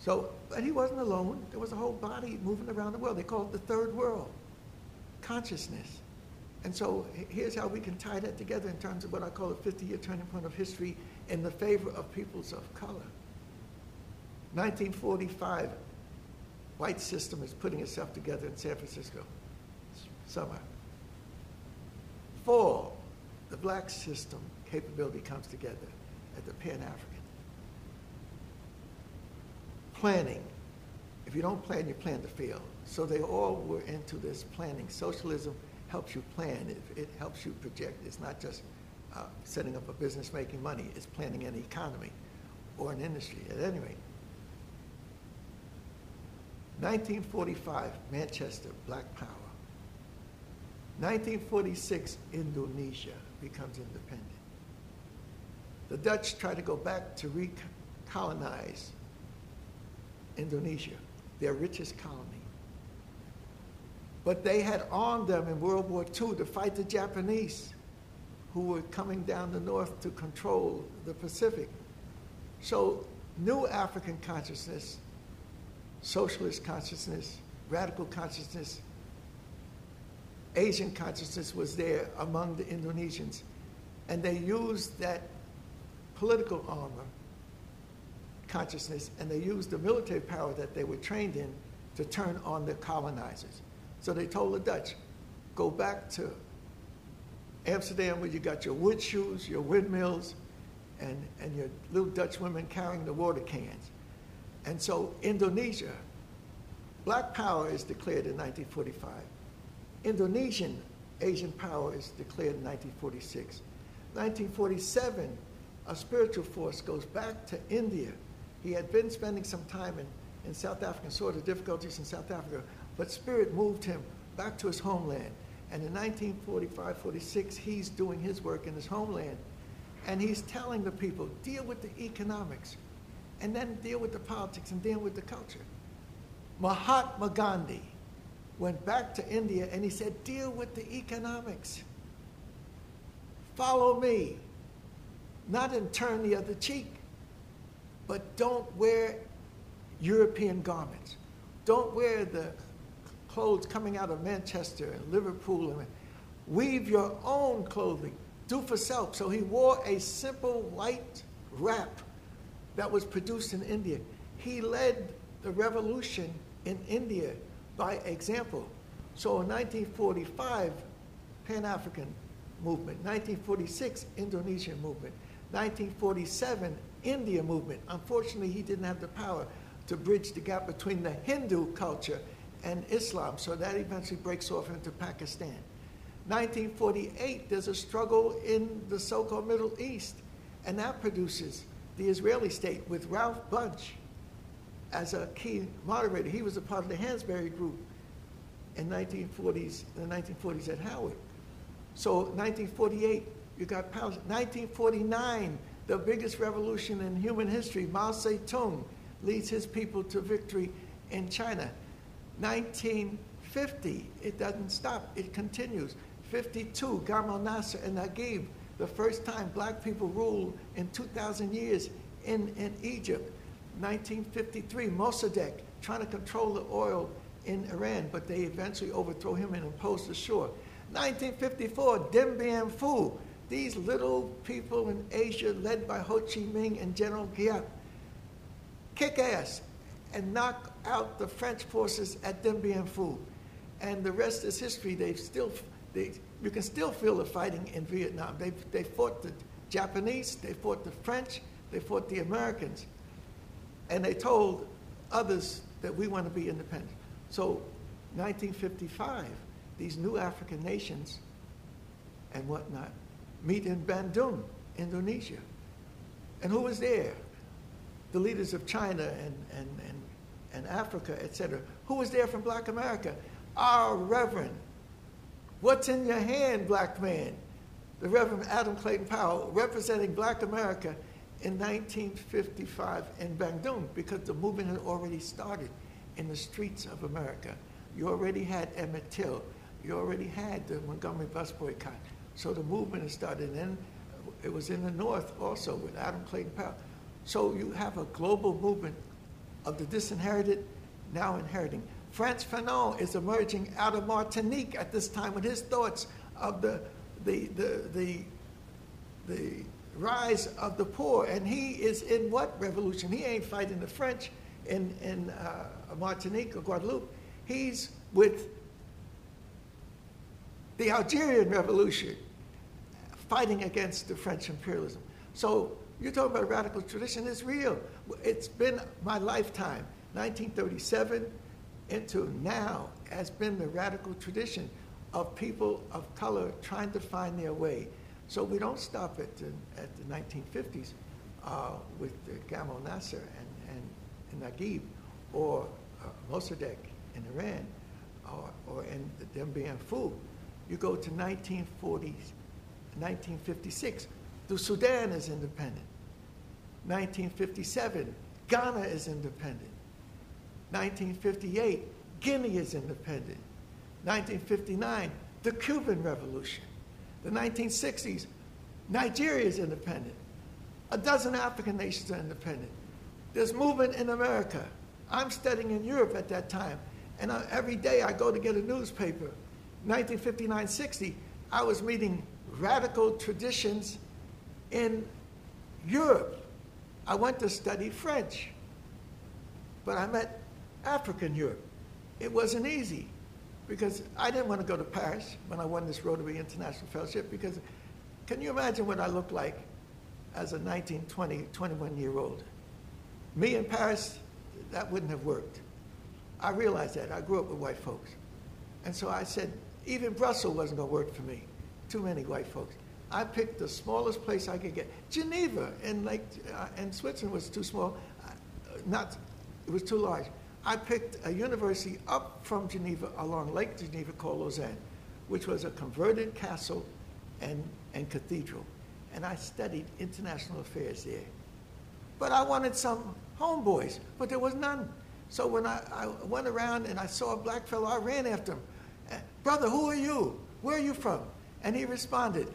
So, but he wasn't alone. There was a whole body moving around the world. They called it the third world consciousness. And so here's how we can tie that together in terms of what I call a 50 year turning point of history in the favor of peoples of color. 1945, white system is putting itself together in San Francisco. Summer. Fall, the black system capability comes together at the Pan African. Planning. If you don't plan, you plan to fail. So they all were into this planning. Socialism helps you plan. It, it helps you project. It's not just uh, setting up a business making money. It's planning an economy or an industry. At any rate, 1945, Manchester, Black Power. 1946, Indonesia becomes independent. The Dutch try to go back to recolonize Indonesia, their richest colony. But they had armed them in World War II to fight the Japanese who were coming down the north to control the Pacific. So, new African consciousness, socialist consciousness, radical consciousness, Asian consciousness was there among the Indonesians. And they used that political armor, consciousness, and they used the military power that they were trained in to turn on the colonizers. So they told the Dutch, go back to Amsterdam where you got your wood shoes, your windmills, and, and your little Dutch women carrying the water cans. And so Indonesia, black power is declared in 1945. Indonesian Asian power is declared in 1946. 1947, a spiritual force goes back to India. He had been spending some time in, in South Africa and saw the difficulties in South Africa, but spirit moved him back to his homeland. And in 1945 46, he's doing his work in his homeland. And he's telling the people, deal with the economics, and then deal with the politics, and deal with the culture. Mahatma Gandhi went back to India and he said, deal with the economics. Follow me. Not in turn the other cheek, but don't wear European garments. Don't wear the clothes coming out of Manchester and Liverpool and weave your own clothing. Do for self. So he wore a simple white wrap that was produced in India. He led the revolution in India by example. So in 1945, Pan African movement, 1946, Indonesian movement, 1947, India movement. Unfortunately, he didn't have the power to bridge the gap between the Hindu culture and Islam. So that eventually breaks off into Pakistan. 1948, there's a struggle in the so called Middle East, and that produces the Israeli state with Ralph Bunche as a key moderator. He was a part of the Hansberry group in 1940s, the 1940s at Howard. So 1948, you got Palestine. 1949, the biggest revolution in human history, Mao Zedong leads his people to victory in China. 1950, it doesn't stop, it continues. 52, Gamal Nasser and Naguib, the first time black people ruled in 2,000 years in, in Egypt. 1953, Mossadegh trying to control the oil in Iran, but they eventually overthrow him and impose the Shura. 1954, Dien Bien Phu, these little people in Asia led by Ho Chi Minh and General Giap, kick ass and knock out the French forces at Dien Bien Phu. And the rest is history. They've still, they, you can still feel the fighting in Vietnam. They, they fought the Japanese, they fought the French, they fought the Americans. And they told others that we want to be independent. So 1955, these new African nations and whatnot meet in Bandung, Indonesia. And who was there? The leaders of China and, and, and, and Africa, etc. Who was there from Black America? Our Reverend. What's in your hand, black man? The Reverend Adam Clayton Powell, representing Black America in 1955 in Bandung, because the movement had already started in the streets of America. You already had Emmett Till. You already had the Montgomery bus boycott. So the movement started. And it was in the North also with Adam Clayton Powell. So you have a global movement of the disinherited now inheriting. Frantz Fanon is emerging out of Martinique at this time with his thoughts of the, the, the, the, the rise of the poor. And he is in what revolution? He ain't fighting the French in, in uh, Martinique or Guadeloupe. He's with the Algerian Revolution, fighting against the French imperialism. So you're talking about radical tradition, it's real. It's been my lifetime, 1937 into now, has been the radical tradition of people of color trying to find their way. So we don't stop at the, at the 1950s uh, with Gamal Nasser and, and, and Naguib or uh, Mossadegh in Iran or, or in the Dien Bien Phu. You go to 1940s, 1956, the Sudan is independent. 1957, Ghana is independent. 1958, Guinea is independent. 1959, the Cuban Revolution. The 1960s, Nigeria is independent. A dozen African nations are independent. There's movement in America. I'm studying in Europe at that time, and I, every day I go to get a newspaper. 1959 60, I was meeting radical traditions in Europe. I went to study French, but I met African Europe. It wasn't easy because I didn't want to go to Paris when I won this Rotary International Fellowship because can you imagine what I looked like as a 19, 20, 21 year old? Me in Paris, that wouldn't have worked. I realized that. I grew up with white folks. And so I said, even Brussels wasn't going to work for me. Too many white folks. I picked the smallest place I could get. Geneva in Lake, uh, Switzerland was too small. Uh, not, it was too large. I picked a university up from Geneva along Lake Geneva called Lausanne, which was a converted castle and, and cathedral. And I studied international affairs there. But I wanted some homeboys, but there was none. So when I, I went around and I saw a black fellow, I ran after him. Brother, who are you? Where are you from? And he responded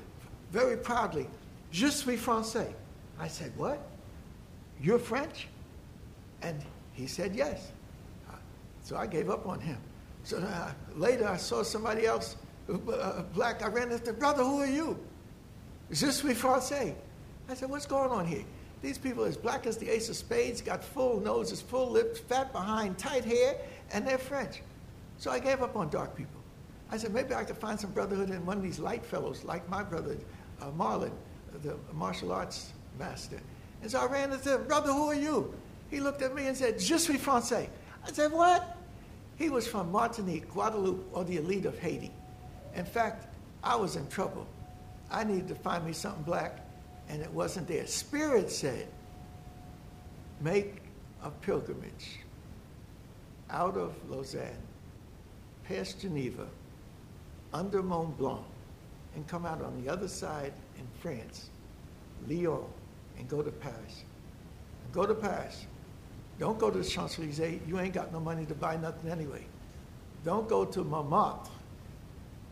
very proudly, Je suis français. I said, What? You're French? And he said, Yes. So I gave up on him. So uh, later I saw somebody else, uh, black. I ran after, brother, who are you? Je suis français. I said, what's going on here? These people as black as the ace of spades, got full noses, full lips, fat behind, tight hair, and they're French. So I gave up on dark people. I said, maybe I could find some brotherhood in one of these light fellows, like my brother, uh, Marlon, the martial arts master. And so I ran into him, brother, who are you? He looked at me and said, Je suis français. I said, what? He was from Martinique, Guadeloupe, or the elite of Haiti. In fact, I was in trouble. I needed to find me something black, and it wasn't there. Spirit said, make a pilgrimage out of Lausanne, past Geneva, under Mont Blanc, and come out on the other side in France, Lyon, and go to Paris. Go to Paris. Don't go to the Champs Elysees. You ain't got no money to buy nothing anyway. Don't go to Montmartre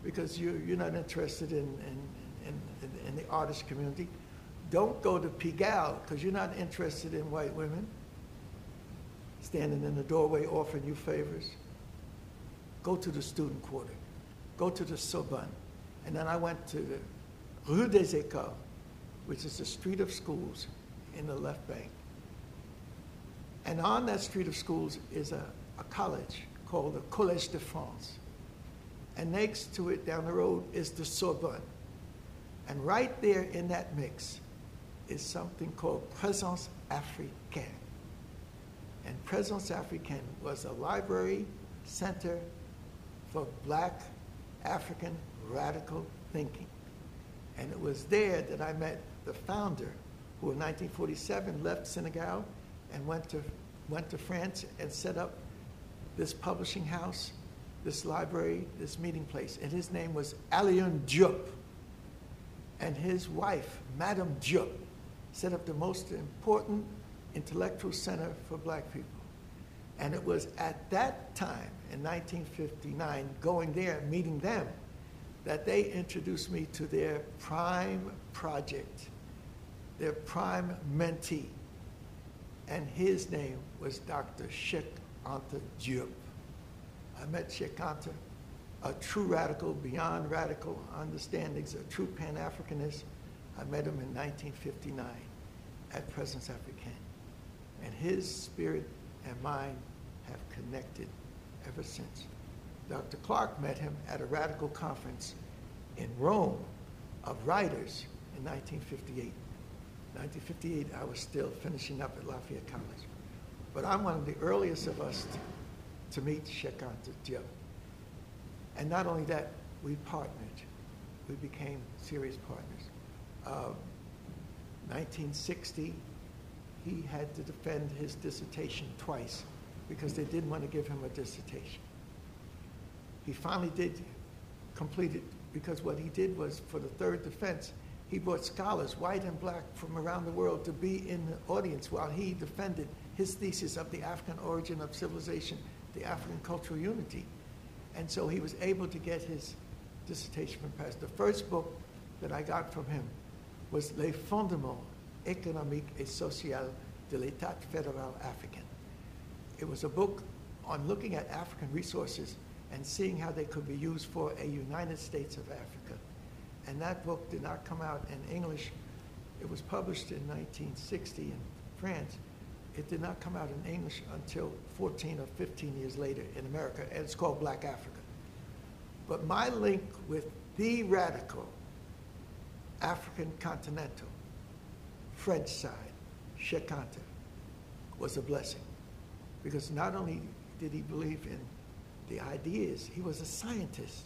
because you, you're not interested in, in, in, in, in the artist community. Don't go to Pigalle because you're not interested in white women standing in the doorway offering you favors. Go to the student quarter. Go to the Sorbonne. And then I went to the Rue des Écoles, which is the street of schools in the left bank. And on that street of schools is a, a college called the Collège de France. And next to it down the road is the Sorbonne. And right there in that mix is something called Présence Africaine. And Présence Africaine was a library center for black African radical thinking. And it was there that I met the founder, who in 1947 left Senegal and went to, went to France and set up this publishing house, this library, this meeting place. And his name was Alioune Diop. And his wife, Madame Diop, set up the most important intellectual center for black people. And it was at that time, in 1959, going there, meeting them, that they introduced me to their prime project, their prime mentee. And his name was Dr. Cheikh Anta Diop. I met Cheikh Anta, a true radical, beyond radical understandings, a true Pan Africanist. I met him in 1959 at Présence Africaine. And his spirit and mine have connected ever since. Dr. Clarke met him at a radical conference in Rome of writers in 1958. 1958, I was still finishing up at Lafayette College. But I'm one of the earliest of us to, to meet Cheikh Anta And not only that, we partnered. We became serious partners. Uh, 1960, he had to defend his dissertation twice because they didn't want to give him a dissertation. He finally did complete it because what he did was for the third defense, he brought scholars, white and black, from around the world to be in the audience while he defended his thesis of the African origin of civilization, the African cultural unity. And so he was able to get his dissertation passed. The first book that I got from him was Les Fondements économiques et sociaux de l'État fédéral africain. It was a book on looking at African resources and seeing how they could be used for a United States of Africa. And that book did not come out in English. It was published in 1960 in France. It did not come out in English until 14 or 15 years later in America, and it's called Black Africa. But my link with the radical African continental French side, Cheikh was a blessing. Because not only did he believe in the ideas, he was a scientist.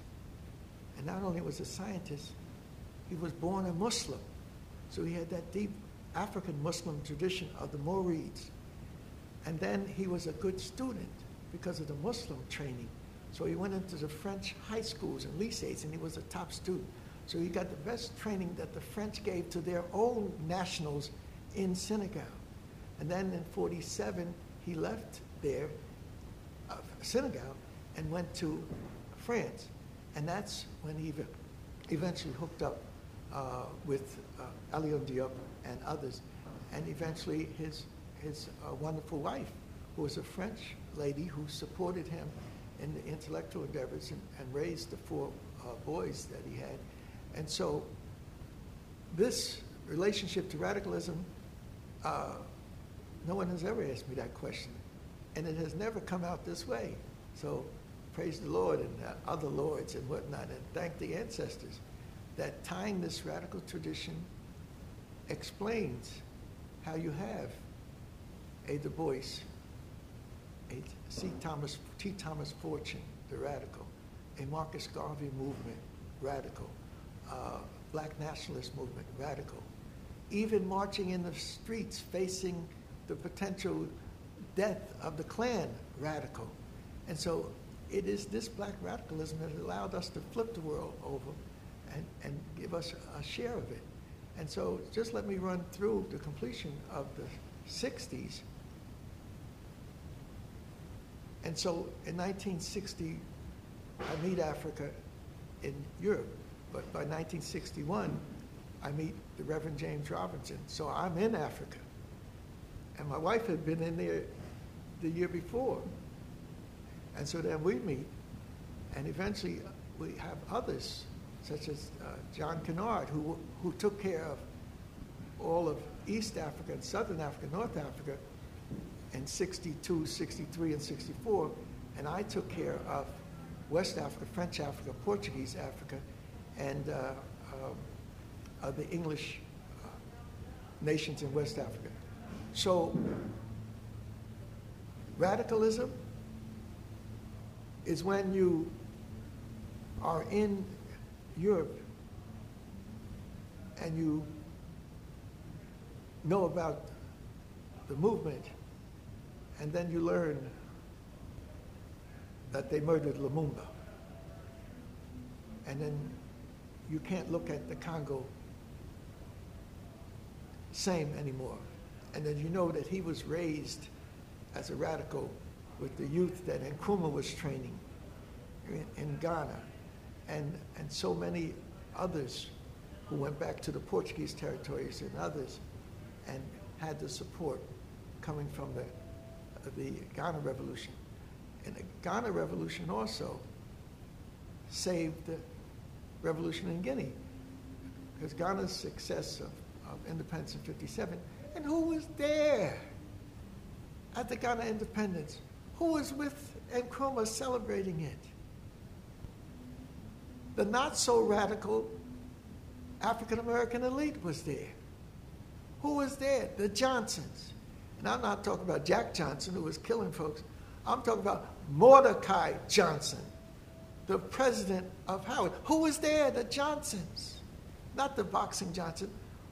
And not only was a scientist, he was born a Muslim. So he had that deep African Muslim tradition of the Murids. And then he was a good student because of the Muslim training. So he went into the French high schools and lycees, and he was a top student. So he got the best training that the French gave to their own nationals in Senegal. And then in 47, he left there, uh, Senegal, and went to France. And that's when he eventually hooked up uh, with uh, Alioune Diop and others. And eventually his, his uh, wonderful wife, who was a French lady who supported him in the intellectual endeavors and, and raised the four uh, boys that he had. And so this relationship to radicalism, uh, no one has ever asked me that question. And it has never come out this way. So praise the Lord and other lords and whatnot, and thank the ancestors that tying this radical tradition explains how you have a Du Bois, a C. Thomas, T. Thomas Fortune, the radical, a Marcus Garvey movement, radical, uh, black nationalist movement, radical, even marching in the streets facing the potential death of the Klan, radical. And so it is this black radicalism that allowed us to flip the world over and, and give us a share of it. And so just let me run through the completion of the 60s. And so in 1960, I meet Africa in Europe. But by 1961, I meet the Reverend James Robinson. So I'm in Africa. And my wife had been in there the year before. And so then we meet, and eventually we have others, such as uh, John Kennard, who, who took care of all of East Africa and Southern Africa, North Africa in 62, 63, and 64. And I took care of West Africa, French Africa, Portuguese Africa, and uh, um, uh, the English uh, nations in West Africa. So, radicalism is when you are in Europe and you know about the movement, and then you learn that they murdered Lumumba. And then you can't look at the Congo same anymore. And then you know that he was raised as a radical with the youth that Nkrumah was training in, in Ghana and, and so many others who went back to the Portuguese territories and others and had the support coming from the, the Ghana Revolution. And the Ghana Revolution also saved the revolution in Guinea because Ghana's success of, of independence in 57, and who was there at the Ghana independence? Who was with Nkrumah celebrating it? The not so radical African American elite was there. Who was there? The Johnsons. And I'm not talking about Jack Johnson, who was killing folks. I'm talking about Mordecai Johnson, the president of Howard. Who was there? The Johnsons. Not the boxing Johnson,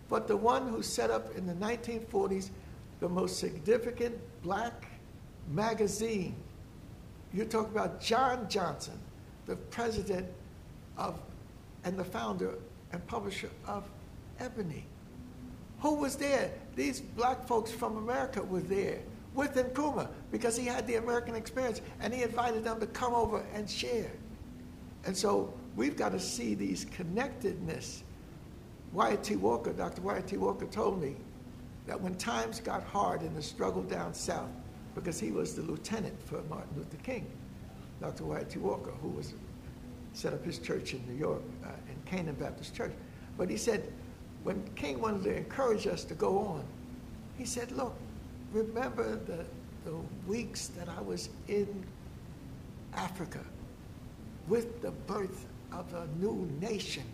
but the one who set up in the 1940s the most significant black magazine. You talk about John Johnson, the president of and the founder and publisher of Ebony. Who was there? These black folks from America were there with Nkrumah because he had the American experience and he invited them to come over and share. And so we've got to see these connectedness. Wyatt T. Walker, Dr. Wyatt T. Walker told me that when times got hard in the struggle down south, because he was the lieutenant for Martin Luther King, Dr. Wyatt T. Walker, who was set up his church in New York, uh, in Canaan Baptist Church. But he said, when King wanted to encourage us to go on, he said, look, remember the, the weeks that I was in Africa with the birth of a new nation,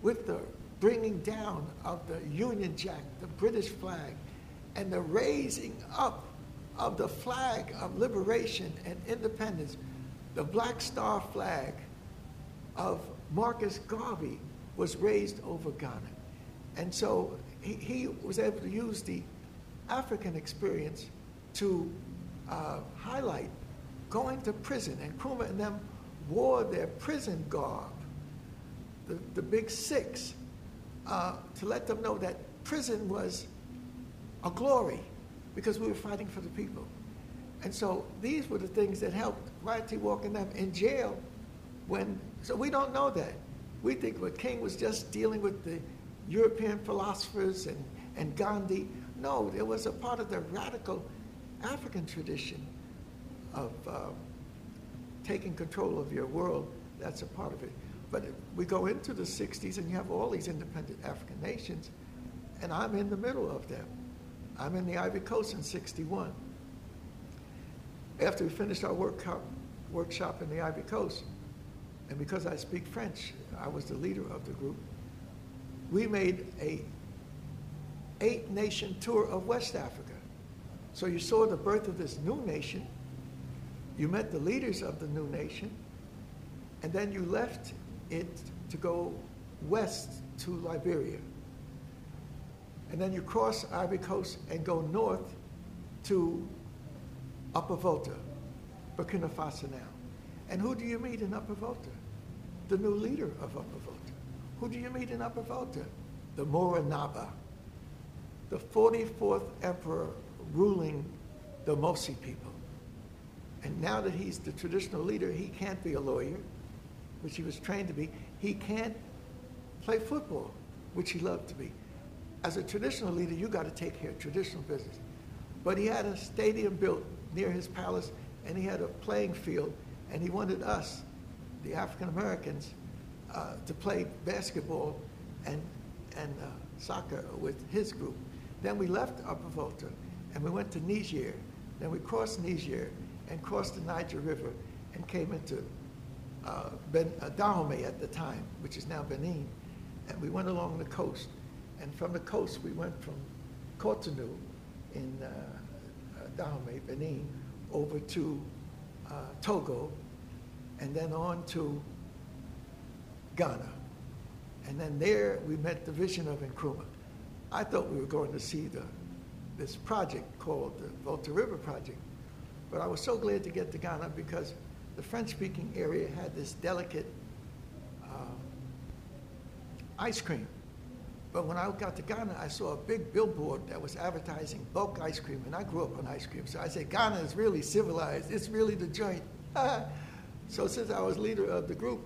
with the bringing down of the Union Jack, the British flag, and the raising up of the flag of liberation and independence, the Black Star flag of Marcus Garvey was raised over Ghana. And so he, he was able to use the African experience to uh, highlight going to prison. And Nkrumah and them wore their prison garb, the, the big six, uh, to let them know that prison was a glory because we were fighting for the people. And so these were the things that helped Wyatt T. Walker and them in jail when, so we don't know that. We think what King was just dealing with the European philosophers and, and Gandhi. No, it was a part of the radical African tradition of uh, taking control of your world. That's a part of it. But we go into the 60s and you have all these independent African nations, and I'm in the middle of them. I'm in the Ivory Coast in 61. After we finished our workshop, uh, workshop in the Ivory Coast, and because I speak French, I was the leader of the group, we made a eight nation tour of West Africa. So you saw the birth of this new nation, you met the leaders of the new nation, and then you left it to go west to Liberia. And then you cross Ivory Coast and go north to Upper Volta, Burkina Faso now. And who do you meet in Upper Volta? The new leader of Upper Volta. Who do you meet in Upper Volta? The Mora Naba, the 44th emperor ruling the Mossi people. And now that he's the traditional leader, he can't be a lawyer. Which he was trained to be. He can't play football, which he loved to be. As a traditional leader, you got to take care of traditional business. But he had a stadium built near his palace, and he had a playing field, and he wanted us, the African Americans, uh, to play basketball and, and uh, soccer with his group. Then we left Upper Volta, and we went to Niger. Then we crossed Niger and crossed the Niger River and came into uh, ben, uh, Dahomey at the time, which is now Benin. And we went along the coast. And from the coast, we went from Cotonou in uh, uh, Dahomey, Benin, over to uh, Togo, and then on to Ghana. And then there we met the vision of Nkrumah. I thought we were going to see the, this project called the Volta River Project. But I was so glad to get to Ghana because the French speaking area had this delicate uh, ice cream. But when I got to Ghana, I saw a big billboard that was advertising bulk ice cream, and I grew up on ice cream. So I said, Ghana is really civilized. It's really the joint. *laughs* so since I was leader of the group,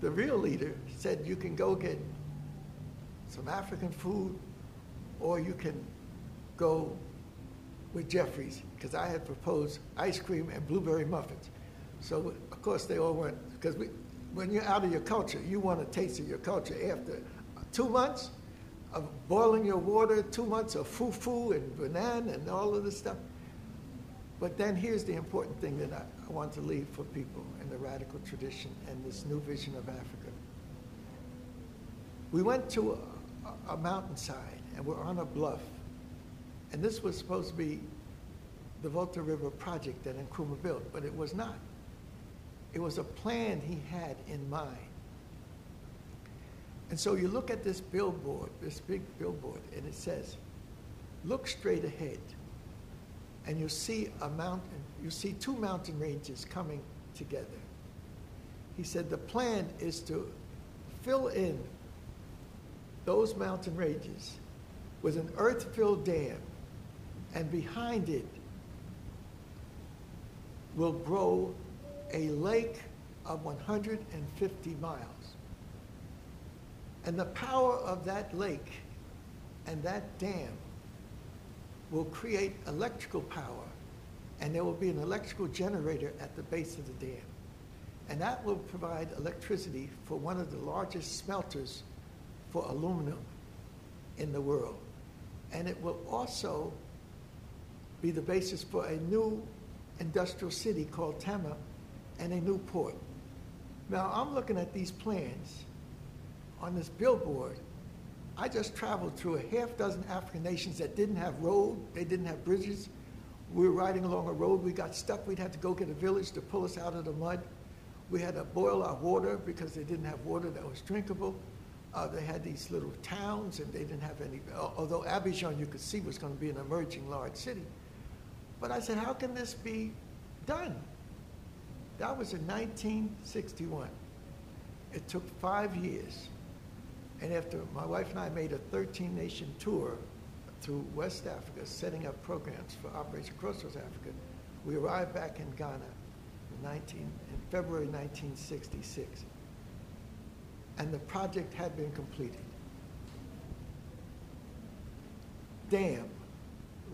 the real leader said, you can go get some African food, or you can go with Jeffries, because I had proposed ice cream and blueberry muffins. So, of course, they all went, because when you're out of your culture, you want a taste of your culture after two months of boiling your water, two months of fufu and banana and all of this stuff. But then here's the important thing that I, I want to leave for people in the radical tradition and this new vision of Africa. We went to a, a mountainside and we're on a bluff. And this was supposed to be the Volta River project that Nkrumah built, but it was not. It was a plan he had in mind. And so you look at this billboard, this big billboard, and it says, look straight ahead. And you see a mountain, you see two mountain ranges coming together. He said the plan is to fill in those mountain ranges with an earth-filled dam, and behind it will grow a lake of 150 miles. And the power of that lake and that dam will create electrical power, and there will be an electrical generator at the base of the dam. And that will provide electricity for one of the largest smelters for aluminum in the world. And it will also be the basis for a new industrial city called Tema and a new port. Now, I'm looking at these plans on this billboard, I just traveled through a half dozen African nations that didn't have road, they didn't have bridges. We were riding along a road, we got stuck, we'd have to go get a village to pull us out of the mud. We had to boil our water because they didn't have water that was drinkable. Uh, they had these little towns and they didn't have any, although Abidjan you could see was going to be an emerging large city. But I said, how can this be done? That was in 1961. It took five years. And after my wife and I made a 13 nation tour through West Africa, setting up programs for Operation Crossroads Africa, we arrived back in Ghana in, 19, in February 1966. And the project had been completed. Dam,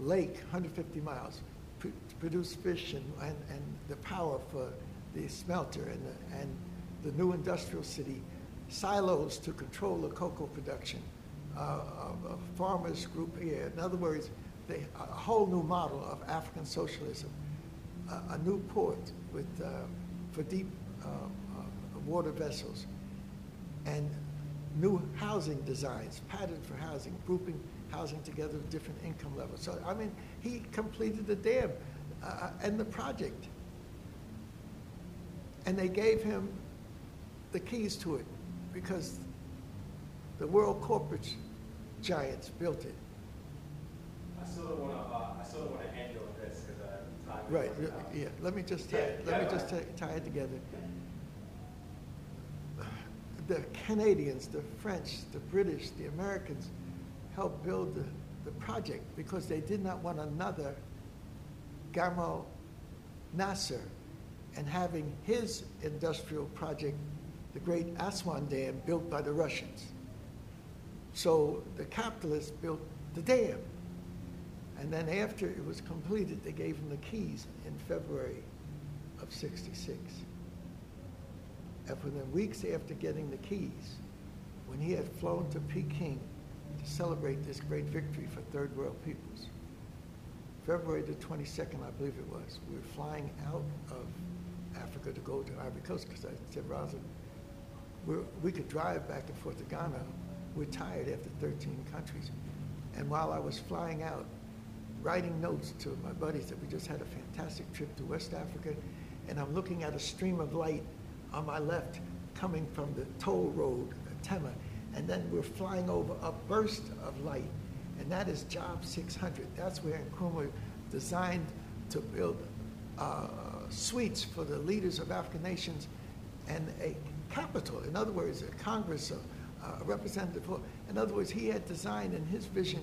lake, 150 miles, to produce fish and, and, and the power for the smelter and the, and the new industrial city silos to control the cocoa production, uh, a, a farmers group here. In other words, they, a whole new model of African socialism, a, a new port with, uh, for deep uh, uh, water vessels, and new housing designs, patterned for housing, grouping housing together with different income levels. So, I mean, he completed the dam uh, and the project. And they gave him the keys to it because the world corporate giants built it. I sort of want to, uh, I sort of want to end on this because uh, time. Right. Yeah. Let me just tie, Yeah, let yeah, me just right. tie, tie it together. The Canadians, the French, the British, the Americans helped build the, the project because they did not want another Gamal Nasser and having his industrial project the great Aswan Dam built by the Russians. So the capitalists built the dam. And then after it was completed, they gave him the keys in February of 66. And within weeks after getting the keys, when he had flown to Peking to celebrate this great victory for third world peoples, February the 22nd, I believe it was, we were flying out of Africa to go to Ivory Coast because I said, Rosalind, we could drive back and forth to Ghana. We're tired after 13 countries. And while I was flying out, writing notes to my buddies that we just had a fantastic trip to West Africa, and I'm looking at a stream of light on my left coming from the toll road, Tema, and then we're flying over a burst of light, and that is Job 600. That's where Nkrumah designed to build uh, suites for the leaders of African nations and a capital. In other words, a Congress, a, a representative. In other words, he had designed in his vision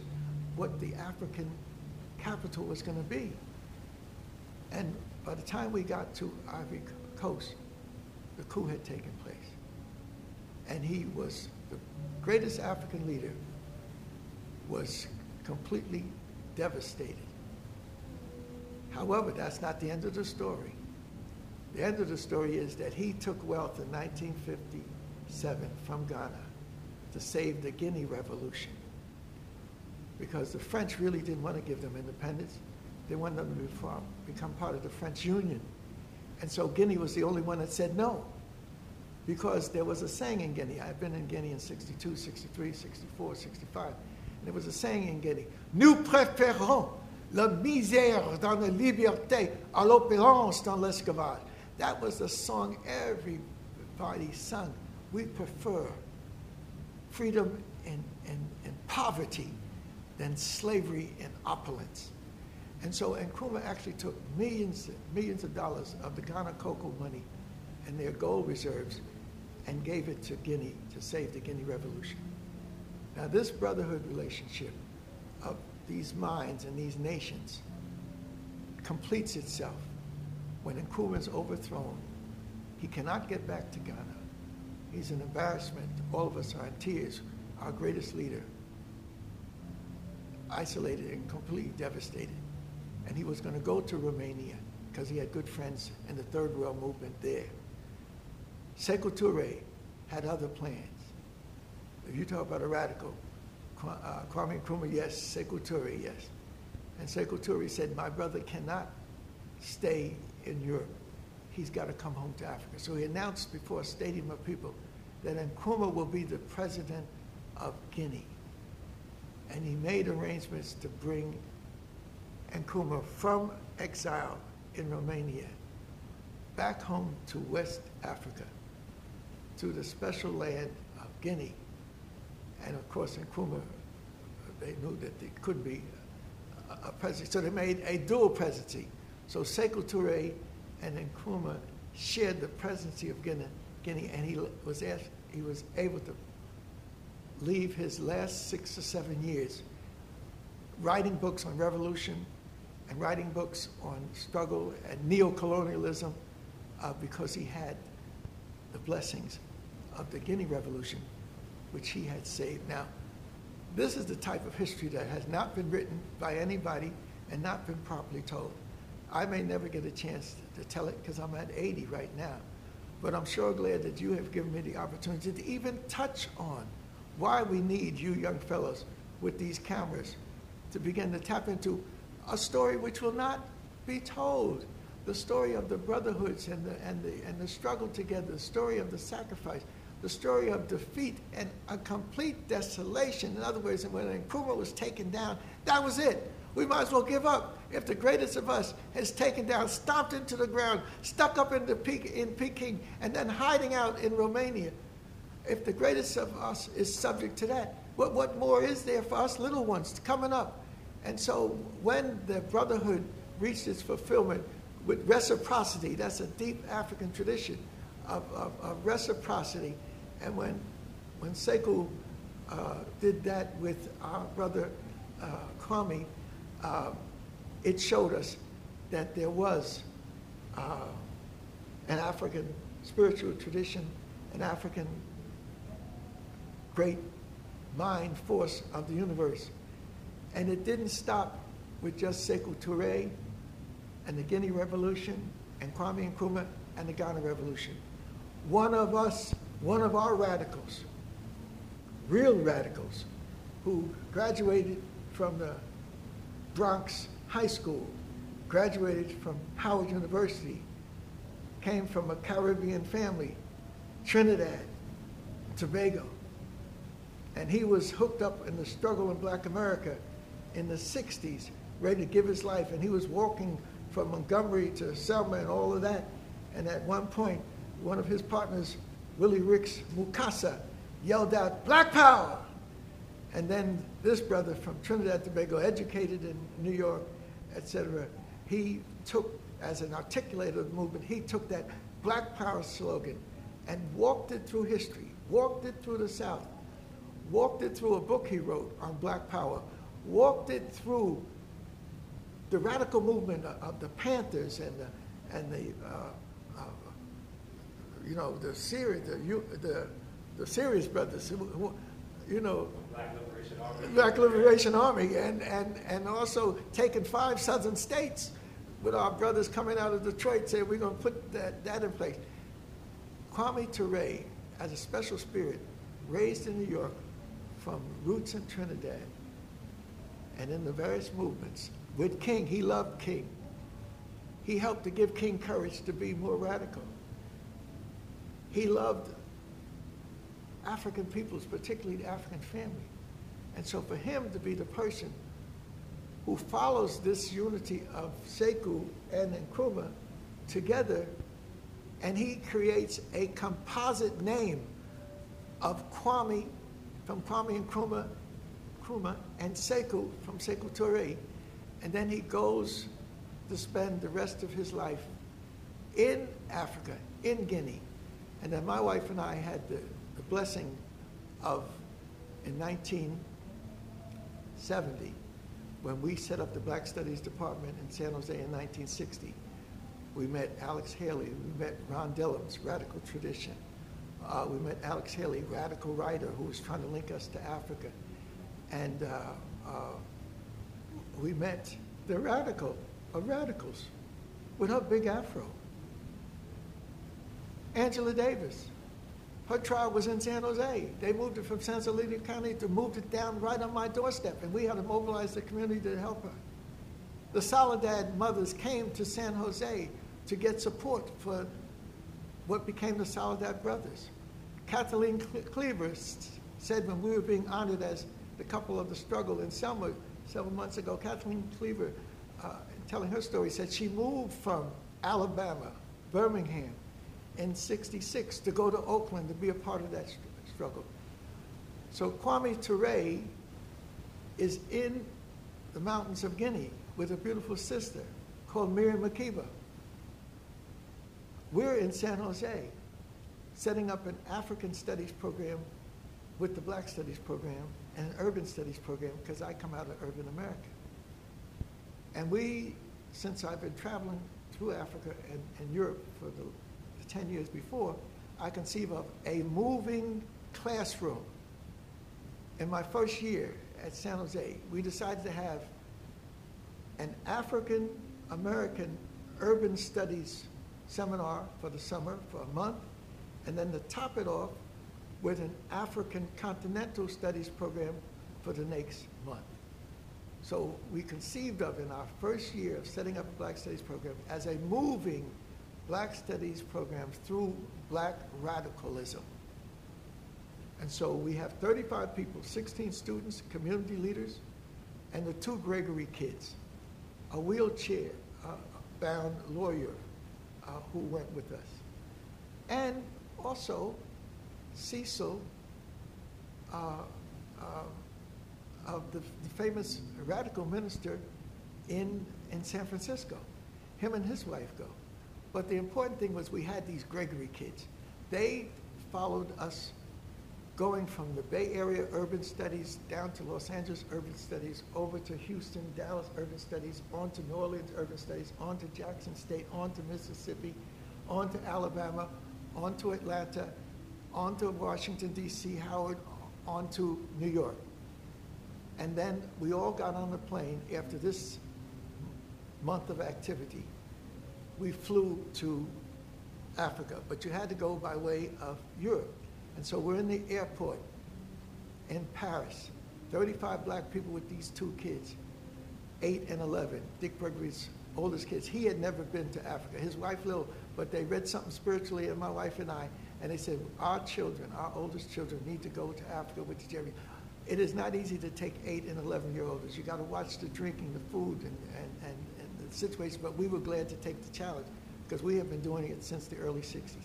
what the African capital was going to be. And by the time we got to Ivory Coast, the coup had taken place. And he was the greatest African leader, was completely devastated. However, that's not the end of the story. The end of the story is that he took wealth in 1957 from Ghana to save the Guinea Revolution because the French really didn't want to give them independence. They wanted them to become, part of the French Union. And so Guinea was the only one that said no. Because there was a saying in Guinea, I've been in Guinea in 62, 63, 64, 65, and there was a saying in Guinea, Nous préférons la misère dans la liberté à l'opulence dans l'esclavage. That was the song everybody sung. We prefer freedom and, and, and poverty than slavery and opulence. And so Nkrumah actually took millions, millions of dollars of the Ghana cocoa money and their gold reserves and gave it to Guinea to save the Guinea Revolution. Now, this brotherhood relationship of these minds and these nations completes itself when Nkrumah is overthrown. He cannot get back to Ghana. He's an embarrassment. All of us are in tears. Our greatest leader isolated and completely devastated. And he was going to go to Romania because he had good friends in the Third World Movement there. Sekou Touré had other plans. If you talk about a radical, uh, Kwame Nkrumah, yes. Sekou Touré, yes. And Sekou Touré said, my brother cannot stay in Europe. He's got to come home to Africa. So he announced before a stadium of people that Nkrumah will be the president of Guinea and he made arrangements to bring Nkrumah from exile in Romania back home to West Africa, to the special land of Guinea. And of course, Nkrumah, they knew that there could be a, presidency. So they made a dual presidency. So Sekou Touré and Nkrumah shared the presidency of Guinea, Guinea and he was, asked, he was able to leave his last six or seven years writing books on revolution and writing books on struggle and neocolonialism uh, because he had the blessings of the Guinea Revolution, which he had saved. Now, this is the type of history that has not been written by anybody and not been properly told. I may never get a chance to tell it because I'm at 80 right now, but I'm sure glad that you have given me the opportunity to even touch on why we need you young fellows with these cameras to begin to tap into a story which will not be told. The story of the brotherhoods and the, and the, and the struggle together, the story of the sacrifice, the story of defeat and a complete desolation. In other words, when Nkrumah was taken down, that was it. We might as well give up. If the greatest of us is taken down, stomped into the ground, stuck up in, the Pe- in Peking, and then hiding out in Romania, if the greatest of us is subject to that, what, what more is there for us little ones coming up? And so when the brotherhood reached its fulfillment with reciprocity, that's a deep African tradition of, of, of reciprocity. And when, when Sekou uh, did that with our brother uh, Kwame, uh, it showed us that there was uh, an African spiritual tradition an African great mind force of the universe. And it didn't stop with just Sekou Touré and the Guinea Revolution and Kwame Nkrumah and the Ghana Revolution. One of us, one of our radicals, real radicals, who graduated from the Bronx High School, graduated from Howard University, came from a Caribbean family, Trinidad, Tobago. And he was hooked up in the struggle in black America in the 60s, ready to give his life. And he was walking from Montgomery to Selma and all of that. And at one point, one of his partners, Willie Ricks Mukasa, yelled out, Black Power! And then this brother from Trinidad Tobago, educated in New York, etc., he took, as an articulator of the movement, he took that Black Power slogan and walked it through history, walked it through the South, walked it through a book he wrote on Black Power, walked it through the radical movement of the Panthers and the, and the uh, uh, you know, the series, the, the, the Serious Brothers, you know, Black Liberation Army. And, and, and also taking five southern states with our brothers coming out of Detroit saying we're going to put that, that in place. Kwame Ture, as a special spirit, raised in New York from roots in Trinidad and in the various movements. With King, he loved King. He helped to give King courage to be more radical. He loved African peoples, particularly the African family. And so for him to be the person who follows this unity of Sekou and Nkrumah together, and he creates a composite name of Kwame, from Kwame Nkrumah, Nkrumah and Sekou from Sekou Touré. And then he goes to spend the rest of his life in Africa, in Guinea. And then my wife and I had the, the blessing of, in 1970, when we set up the Black Studies Department in San Jose in 1960, we met Alex Haley, we met Ron Dellums, Radical Tradition. Uh, we met Alex Haley, radical writer who was trying to link us to Africa. And uh, uh, we met the radical of radicals with her big afro. Angela Davis. Her trial was in San Jose. They moved it from San Solito County to moved it down right on my doorstep, and we had to mobilize the community to help her. The Soledad mothers came to San Jose to get support for what became the Soledad Brothers. Kathleen Cleaver said when we were being honored as the couple of the struggle in Selma several months ago, Kathleen Cleaver, uh, telling her story, said she moved from Alabama, Birmingham, in 66 to go to Oakland to be a part of that struggle. So Kwame Ture is in the mountains of Guinea with a beautiful sister called Miriam Makeba. We're in San Jose setting up an African studies program with the Black Studies program and an urban studies program because I come out of urban America. And we, since I've been traveling through Africa and, and Europe for the, the 10 years before, I conceive of a moving classroom. In my first year at San Jose, we decided to have an African American urban studies seminar for the summer for a month, and then to top it off with an African continental studies program for the next month. So we conceived of in our first year of setting up a Black Studies program as a moving Black Studies programs through Black radicalism. And so we have 35 people, 16 students, community leaders, and the two Gregory kids, a wheelchair uh, bound lawyer uh, who went with us. And also Cecil, uh, uh, of the, the, famous radical minister in, in San Francisco. Him and his wife go. But the important thing was we had these Gregory kids. They followed us going from the Bay Area Urban Studies down to Los Angeles Urban Studies, over to Houston, Dallas Urban Studies, on to New Orleans Urban Studies, on to Jackson State, on to Mississippi, on to Alabama, on to Atlanta, on to Washington, D.C., Howard, on to New York. And then we all got on the plane after this month of activity. We flew to Africa, but you had to go by way of Europe. And so we're in the airport in Paris. 35 black people with these two kids, 8 and 11. Dick Gregory's oldest kids. He had never been to Africa. His wife, Lil, but they read something spiritually, and my wife and I, and they said, Our children, our oldest children, need to go to Africa with the Jerry. It is not easy to take 8 and 11 year olds. You got to watch the drinking, the food, and, and, and, and the situation, but we were glad to take the challenge because we have been doing it since the early 60s.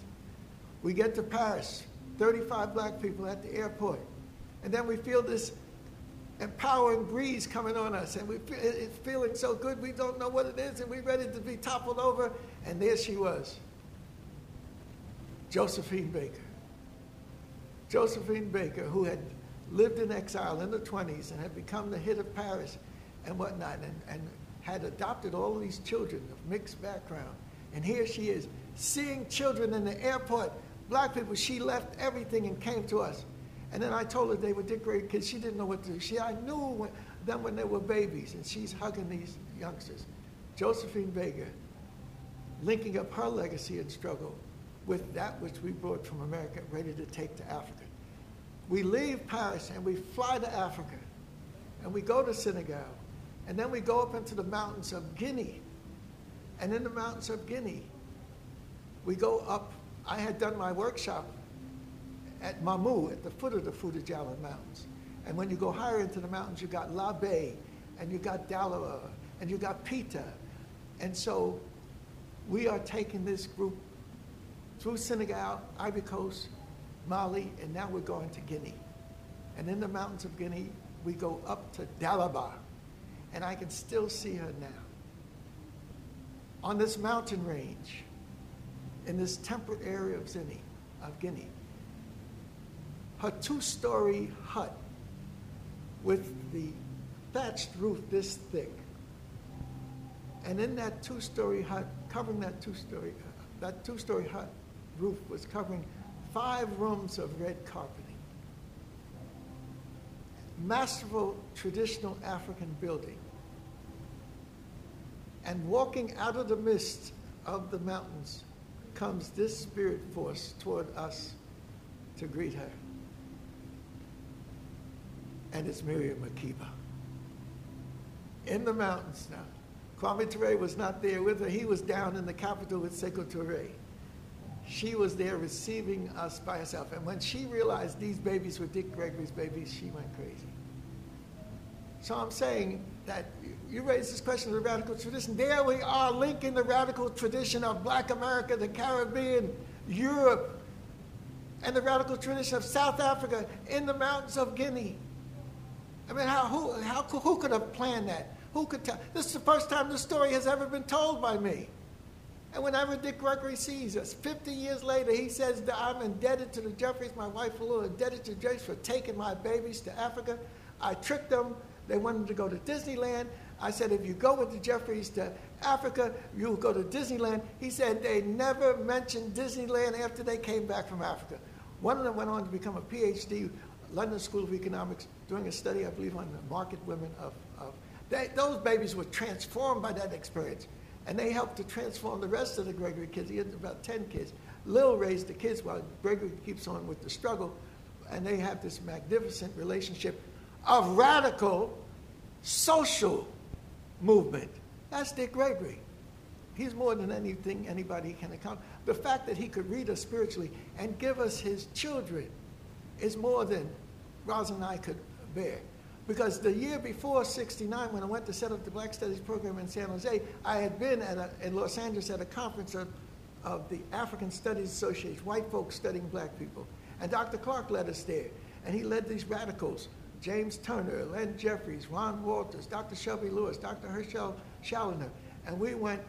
We get to Paris, 35 black people at the airport, and then we feel this empowering breeze coming on us, and we feel, it's feeling so good. We don't know what it is, and we're ready to be toppled over. And there she was, Josephine Baker. Josephine Baker, who had lived in exile in the 20s and had become the hit of Paris and whatnot, and, and had adopted all of these children of mixed background. And here she is, seeing children in the airport, black people. She left everything and came to us. And then I told her they were Gregory kids. She didn't know what to do. She, I knew when, them when they were babies, and she's hugging these youngsters. Josephine Vega, linking up her legacy and struggle with that which we brought from America, ready to take to Africa. We leave Paris and we fly to Africa, and we go to Senegal, and then we go up into the mountains of Guinea. And in the mountains of Guinea, we go up. I had done my workshop at Mamou, at the foot of the Djallon Mountains. And when you go higher into the mountains, you got Labé, and you got Dalaba, and you got Pita. And so we are taking this group through Senegal, Ivory Coast, Mali, and now we're going to Guinea. And in the mountains of Guinea, we go up to Dalaba, and I can still see her now. On this mountain range, in this temperate area of, Zini, of Guinea, her two-story hut with the thatched roof this thick. And in that two-story hut, covering that two-story, that two-story hut roof was covering five rooms of red carpeting. Masterful traditional African building. And walking out of the mist of the mountains comes this spirit force toward us to greet her and it's Miriam Makeba. In the mountains now. Kwame Ture was not there with her. He was down in the capital with Sekou Toure. She was there receiving us by herself. And when she realized these babies were Dick Gregory's babies, she went crazy. So I'm saying that you raised this question of the radical tradition. There we are linking the radical tradition of black America, the Caribbean, Europe, and the radical tradition of South Africa in the mountains of Guinea. I mean, how, who, how, who could have planned that? Who could tell? This is the first time this story has ever been told by me. And whenever Dick Gregory sees us, 50 years later, he says that I'm indebted to the Jeffries, my wife, a little indebted to Jeffries for taking my babies to Africa. I tricked them. They wanted to go to Disneyland. I said, if you go with the Jeffries to Africa, you'll go to Disneyland. He said they never mentioned Disneyland after they came back from Africa. One of them went on to become a PhD, London School of Economics, doing a study, I believe, on the market women of, of they, those babies were transformed by that experience. And they helped to transform the rest of the Gregory kids. He had about 10 kids. Lil raised the kids while Gregory keeps on with the struggle. And they have this magnificent relationship of radical social movement. That's Dick Gregory. He's more than anything anybody can account. The fact that he could read us spiritually and give us his children is more than Roz and I could bear. Because the year before 69, when I went to set up the Black Studies program in San Jose, I had been at a, in Los Angeles at a conference of, of the African Studies Association, white folks studying black people. And Dr. Clarke led us there. And he led these radicals, James Turner, Len Jeffries, Ron Walters, Dr. Shelby Lewis, Dr. Herschelle Challenor. And we went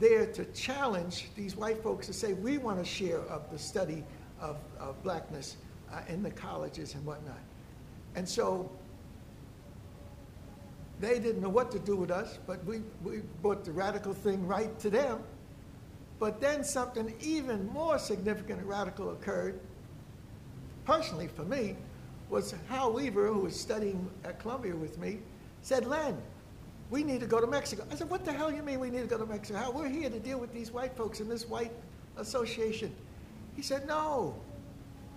there to challenge these white folks to say, we want to share of the study of, of blackness uh, in the colleges and whatnot. And so they didn't know what to do with us, but we, we brought the radical thing right to them. But then something even more significant and radical occurred personally for me was Hal Weaver, who was studying at Columbia with me, said, Len, we need to go to Mexico. I said, what the hell you mean we need to go to Mexico? How, we're here to deal with these white folks in this white association. He said, no,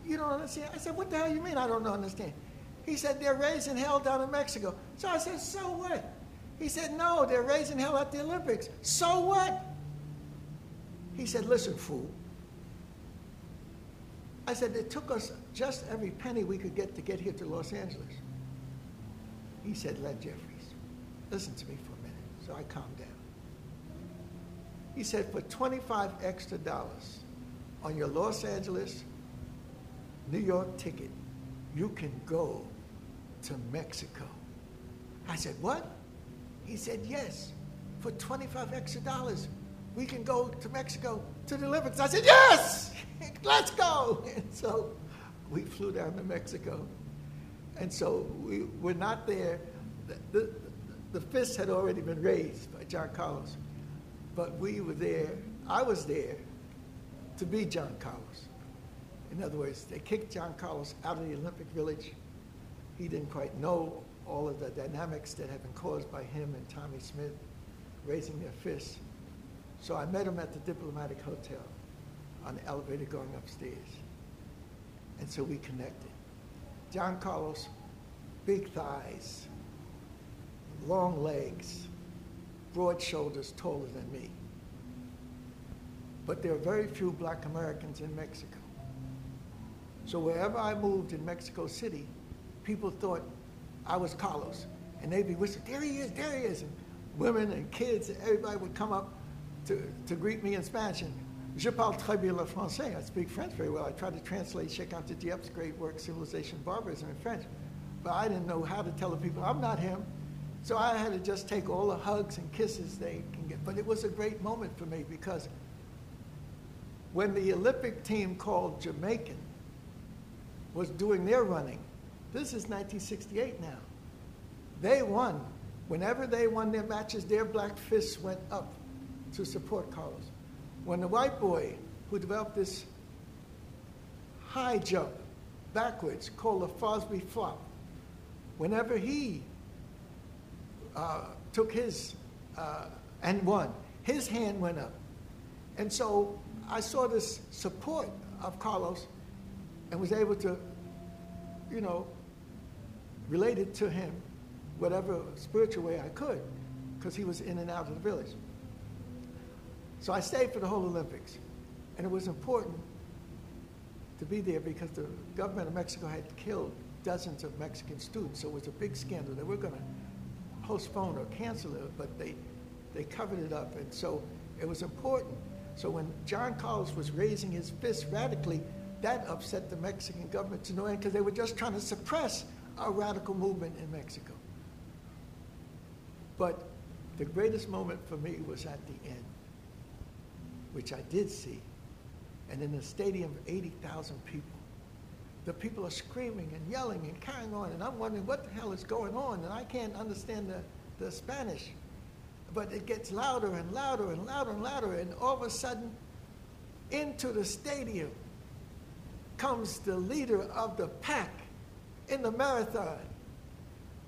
you don't understand. I said, what the hell you mean I don't understand? He said, they're raising hell down in Mexico. So I said, so what? He said, no, they're raising hell at the Olympics. So what? He said, listen, fool. I said, it took us just every penny we could get to get here to Los Angeles. He said, Len Jeffries, listen to me for a minute. So I calmed down. He said, for 25 extra dollars on your Los Angeles, New York ticket, you can go to Mexico. I said, what? He said, yes, for 25 extra dollars, we can go to Mexico to Olympics. I said, yes, *laughs* let's go. And so we flew down to Mexico. And so we were not there. The, the, the fist had already been raised by John Carlos, but we were there. I was there to be John Carlos. In other words, they kicked John Carlos out of the Olympic Village. He didn't quite know all of the dynamics that had been caused by him and Tommy Smith raising their fists. So I met him at the Diplomatic Hotel on the elevator going upstairs. And so we connected. John Carlos, big thighs, long legs, broad shoulders, taller than me. But there are very few black Americans in Mexico. So wherever I moved in Mexico City, people thought I was Carlos. And they'd be whispering, there he is, there he is. And women and kids, everybody would come up to, to greet me in Spanish. And je parle très bien le français. I speak French very well. I tried to translate Cheikh Anta Diop's great work, Civilization Barbarism, in French. But I didn't know how to tell the people, I'm not him. So I had to just take all the hugs and kisses they can get. But it was a great moment for me because when the Olympic team called Jamaican was doing their running, this is 1968 now. They won. Whenever they won their matches, their black fists went up to support Carlos. When the white boy who developed this high jump backwards called the Fosbury flop, whenever he uh, took his uh, and won, his hand went up. And so I saw this support of Carlos and was able to, you know, relate it to him whatever spiritual way I could because he was in and out of the village. So I stayed for the whole Olympics. And it was important to be there because the government of Mexico had killed dozens of Mexican students. So it was a big scandal. They were going to postpone or cancel it, but they, they covered it up. And so it was important. So when John Carlos was raising his fist radically, that upset the Mexican government to no end because they were just trying to suppress a radical movement in Mexico. But the greatest moment for me was at the end which I did see, and in a stadium of 80,000 people, the people are screaming and yelling and carrying on, and I'm wondering what the hell is going on, and I can't understand the, the Spanish. But it gets louder and louder and louder and louder, and all of a sudden, into the stadium comes the leader of the pack in the marathon.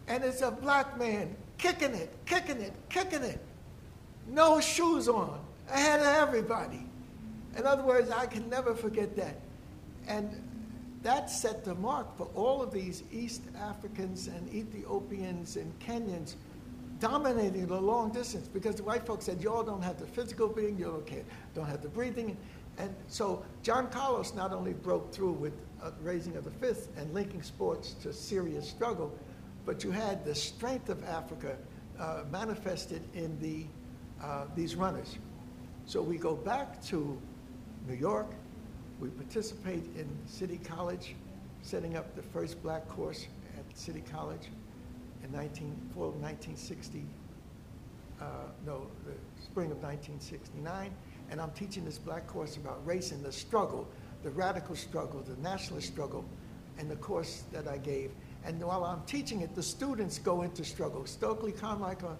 And it's a black man kicking it, kicking it, kicking it. No shoes on ahead of everybody. In other words, I can never forget that. And that set the mark for all of these East Africans and Ethiopians and Kenyans dominating the long distance because the white folks said, y'all don't have the physical being, you don't, don't have the breathing. And so John Carlos not only broke through with raising of the fist and linking sports to serious struggle, but you had the strength of Africa uh, manifested in the, uh, these runners. So we go back to New York. We participate in City College, setting up the first black course at City College in 19, fall of 1960, uh, no, the spring of 1969. And I'm teaching this black course about race and the struggle, the radical struggle, the nationalist struggle, and the course that I gave. And while I'm teaching it, the students go into struggle. Stokely Carmichael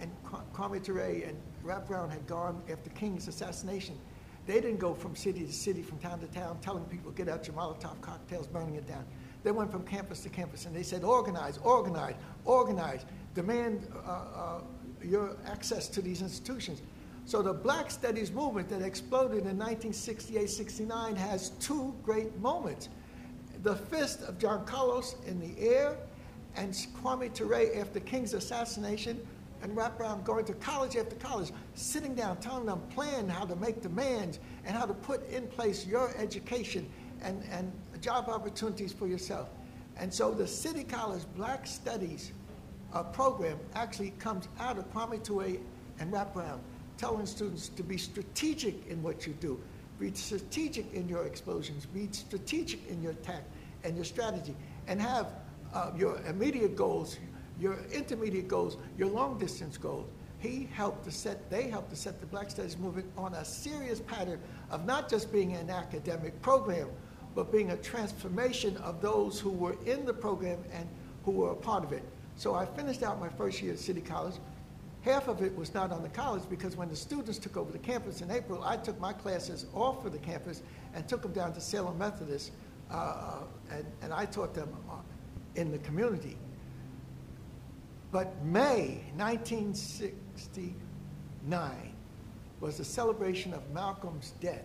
and Kwame Ture and Rap Brown had gone after King's assassination, They didn't go from city to city, from town to town, telling people, get out your Molotov cocktails, burning it down. They went from campus to campus and they said, organize, organize, organize, demand uh, uh, your access to these institutions. So the Black Studies movement that exploded in 1968-69 has two great moments. The fist of John Carlos in the air and Kwame Ture after King's assassination and Rap Brown going to college after college, sitting down, telling them, plan how to make demands and how to put in place your education and, and job opportunities for yourself. And so the City College Black Studies uh, program actually comes out of Kwame Ture and Rap Brown telling students to be strategic in what you do, be strategic in your explosions, be strategic in your attack and your strategy, and have uh, your immediate goals, your intermediate goals, your long distance goals. He helped to set, they helped to set the Black Studies movement on a serious pattern of not just being an academic program, but being a transformation of those who were in the program and who were a part of it. So I finished out my first year at City College. Half of it was not on the college because when the students took over the campus in April, I took my classes off of the campus and took them down to Salem Methodist, uh, and, and I taught them uh, in the community. But May 1969 was the celebration of Malcolm's death.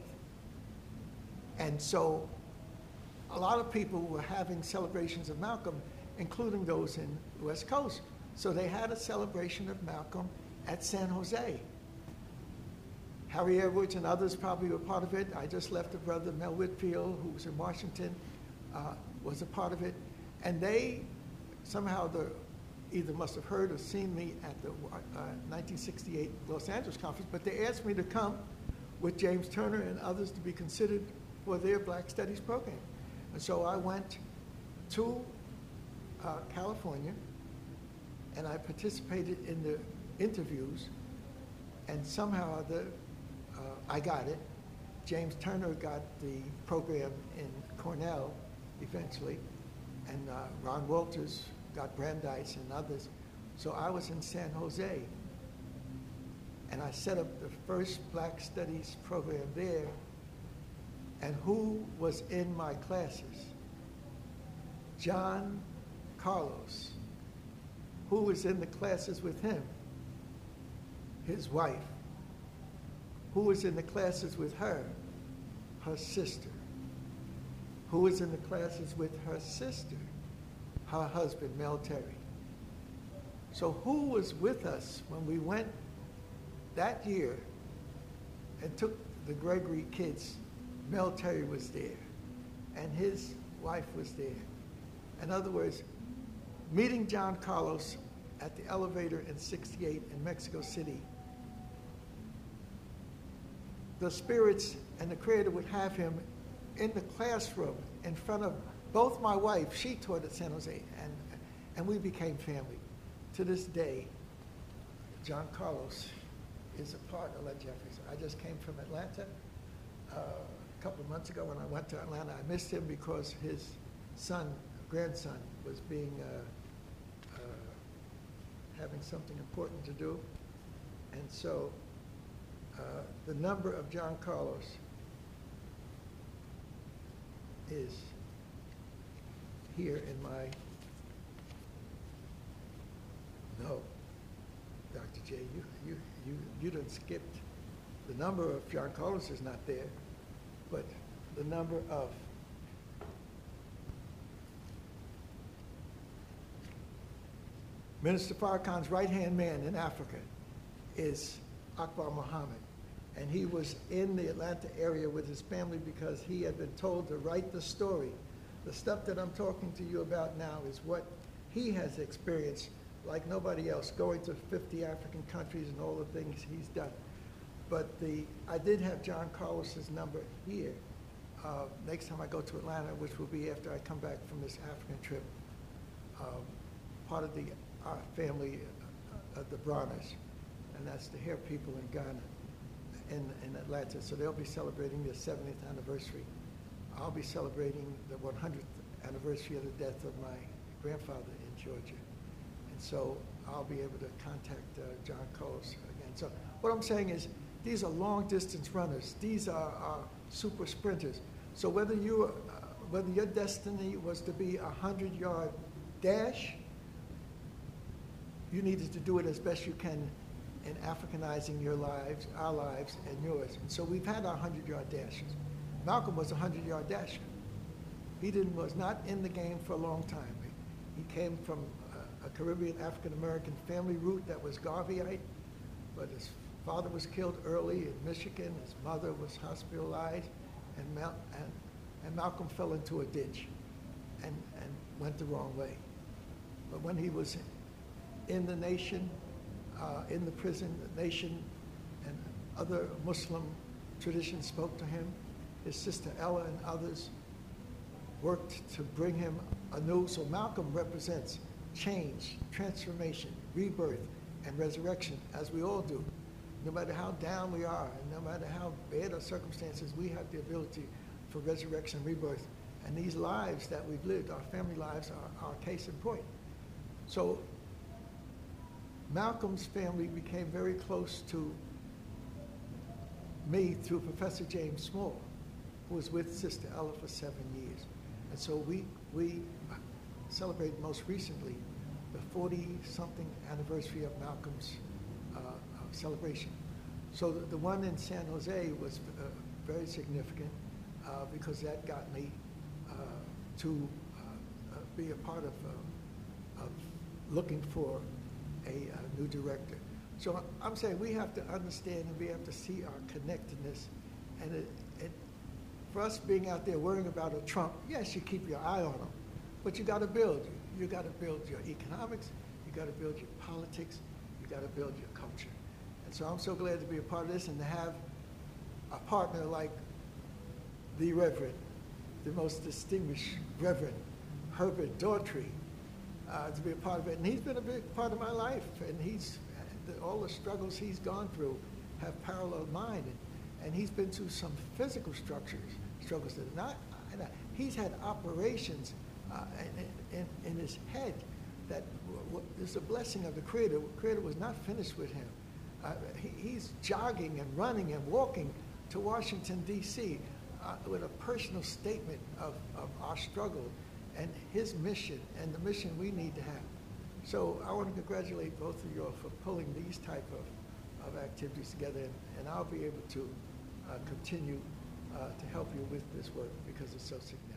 And so a lot of people were having celebrations of Malcolm, including those in the West Coast. So they had a celebration of Malcolm at San Jose. Harry Edwards and others probably were part of it. I just left a brother, Mel Whitfield, who was in Washington, uh, was a part of it. And they somehow the, either must have heard or seen me at the uh, 1968 Los Angeles conference, but they asked me to come with James Turner and others to be considered for their Black Studies program. And so I went to uh, California and I participated in the interviews, and somehow the, uh, I got it. James Turner got the program in Cornell eventually, and uh, Ron Walters got Brandeis and others. So I was in San Jose, and I set up the first Black Studies program there. And who was in my classes? John Carlos. Who was in the classes with him? His wife. Who was in the classes with her? Her sister. Who was in the classes with her sister? Her husband, Mel Terry. So who was with us when we went that year and took the Gregory kids? Mel Terry was there, and his wife was there. In other words, meeting John Carlos at the elevator in 68 in Mexico City, the spirits and the creator would have him in the classroom in front of both my wife, she taught at San Jose, and, and we became family. To this day, John Carlos is a part of Len Jeffries. I just came from Atlanta uh, a couple of months ago when I went to Atlanta. I missed him because his son, grandson, was being uh, having something important to do. And so uh, the number of John Carlos is here in my, no, Dr. J, you, you, you, you done skipped. The number of John Carlos is not there, but the number of Minister Farrakhan's right-hand man in Africa is Akbar Muhammad. And he was in the Atlanta area with his family because he had been told to write the story. The stuff that I'm talking to you about now is what he has experienced like nobody else, going to 50 African countries and all the things he's done. But the, I did have John Carlos's number here. Uh, next time I go to Atlanta, which will be after I come back from this African trip, um, part of the our family, uh, the Bronners, and that's the hair people in Ghana, in, in Atlanta. So they'll be celebrating their 70th anniversary. I'll be celebrating the 100th anniversary of the death of my grandfather in Georgia. And so I'll be able to contact uh, John Carlos again. So what I'm saying is these are long distance runners. These are, are super sprinters. So whether you, uh, whether your destiny was to be a hundred yard dash, you needed to do it as best you can in Africanizing your lives, our lives, and yours. And so we've had our hundred yard dashes. Malcolm was a hundred yard dasher. He didn't, was not in the game for a long time. He, he came from a, a Caribbean African American family root that was Garveyite, but his father was killed early in Michigan. His mother was hospitalized, and, Mal, and, and Malcolm fell into a ditch and, and went the wrong way. But when he was in the nation, uh, in the prison, the nation and other Muslim traditions spoke to him. His sister Ella and others worked to bring him anew. So Malcolm represents change, transformation, rebirth, and resurrection, as we all do. No matter how down we are, and no matter how bad our circumstances, we have the ability for resurrection, rebirth. And these lives that we've lived, our family lives, are our case in point. So Malcolm's family became very close to me through Professor James Small, who was with Sister Ella for seven years. And so we, we celebrated most recently the 40-something anniversary of Malcolm's uh, uh, celebration. So the, the, one in San Jose was uh, very significant uh, because that got me uh, to uh, be a part of, of looking for a, a new director. So I'm saying we have to understand and we have to see our connectedness. And it, it, for us being out there worrying about a Trump, yes, you keep your eye on him, but you got to build. You got to build your economics, you got to build your politics, you got to build your culture. And so I'm so glad to be a part of this and to have a partner like the Reverend, the most distinguished Reverend Herbert Daughtry, uh, to be a part of it. And he's been a big part of my life, and he's all the struggles he's gone through have paralleled mine. And, and he's been through some physical structures, struggles that not. Uh, he's had operations uh, in, in, in, his head that is a blessing of the Creator. The Creator was not finished with him. Uh, he, he's jogging and running and walking to Washington, D.C. Uh, with a personal statement of, of our struggle and his mission and the mission we need to have. So I want to congratulate both of you all for pulling these type of, of activities together, and, and I'll be able to uh, continue uh, to help you with this work because it's so significant.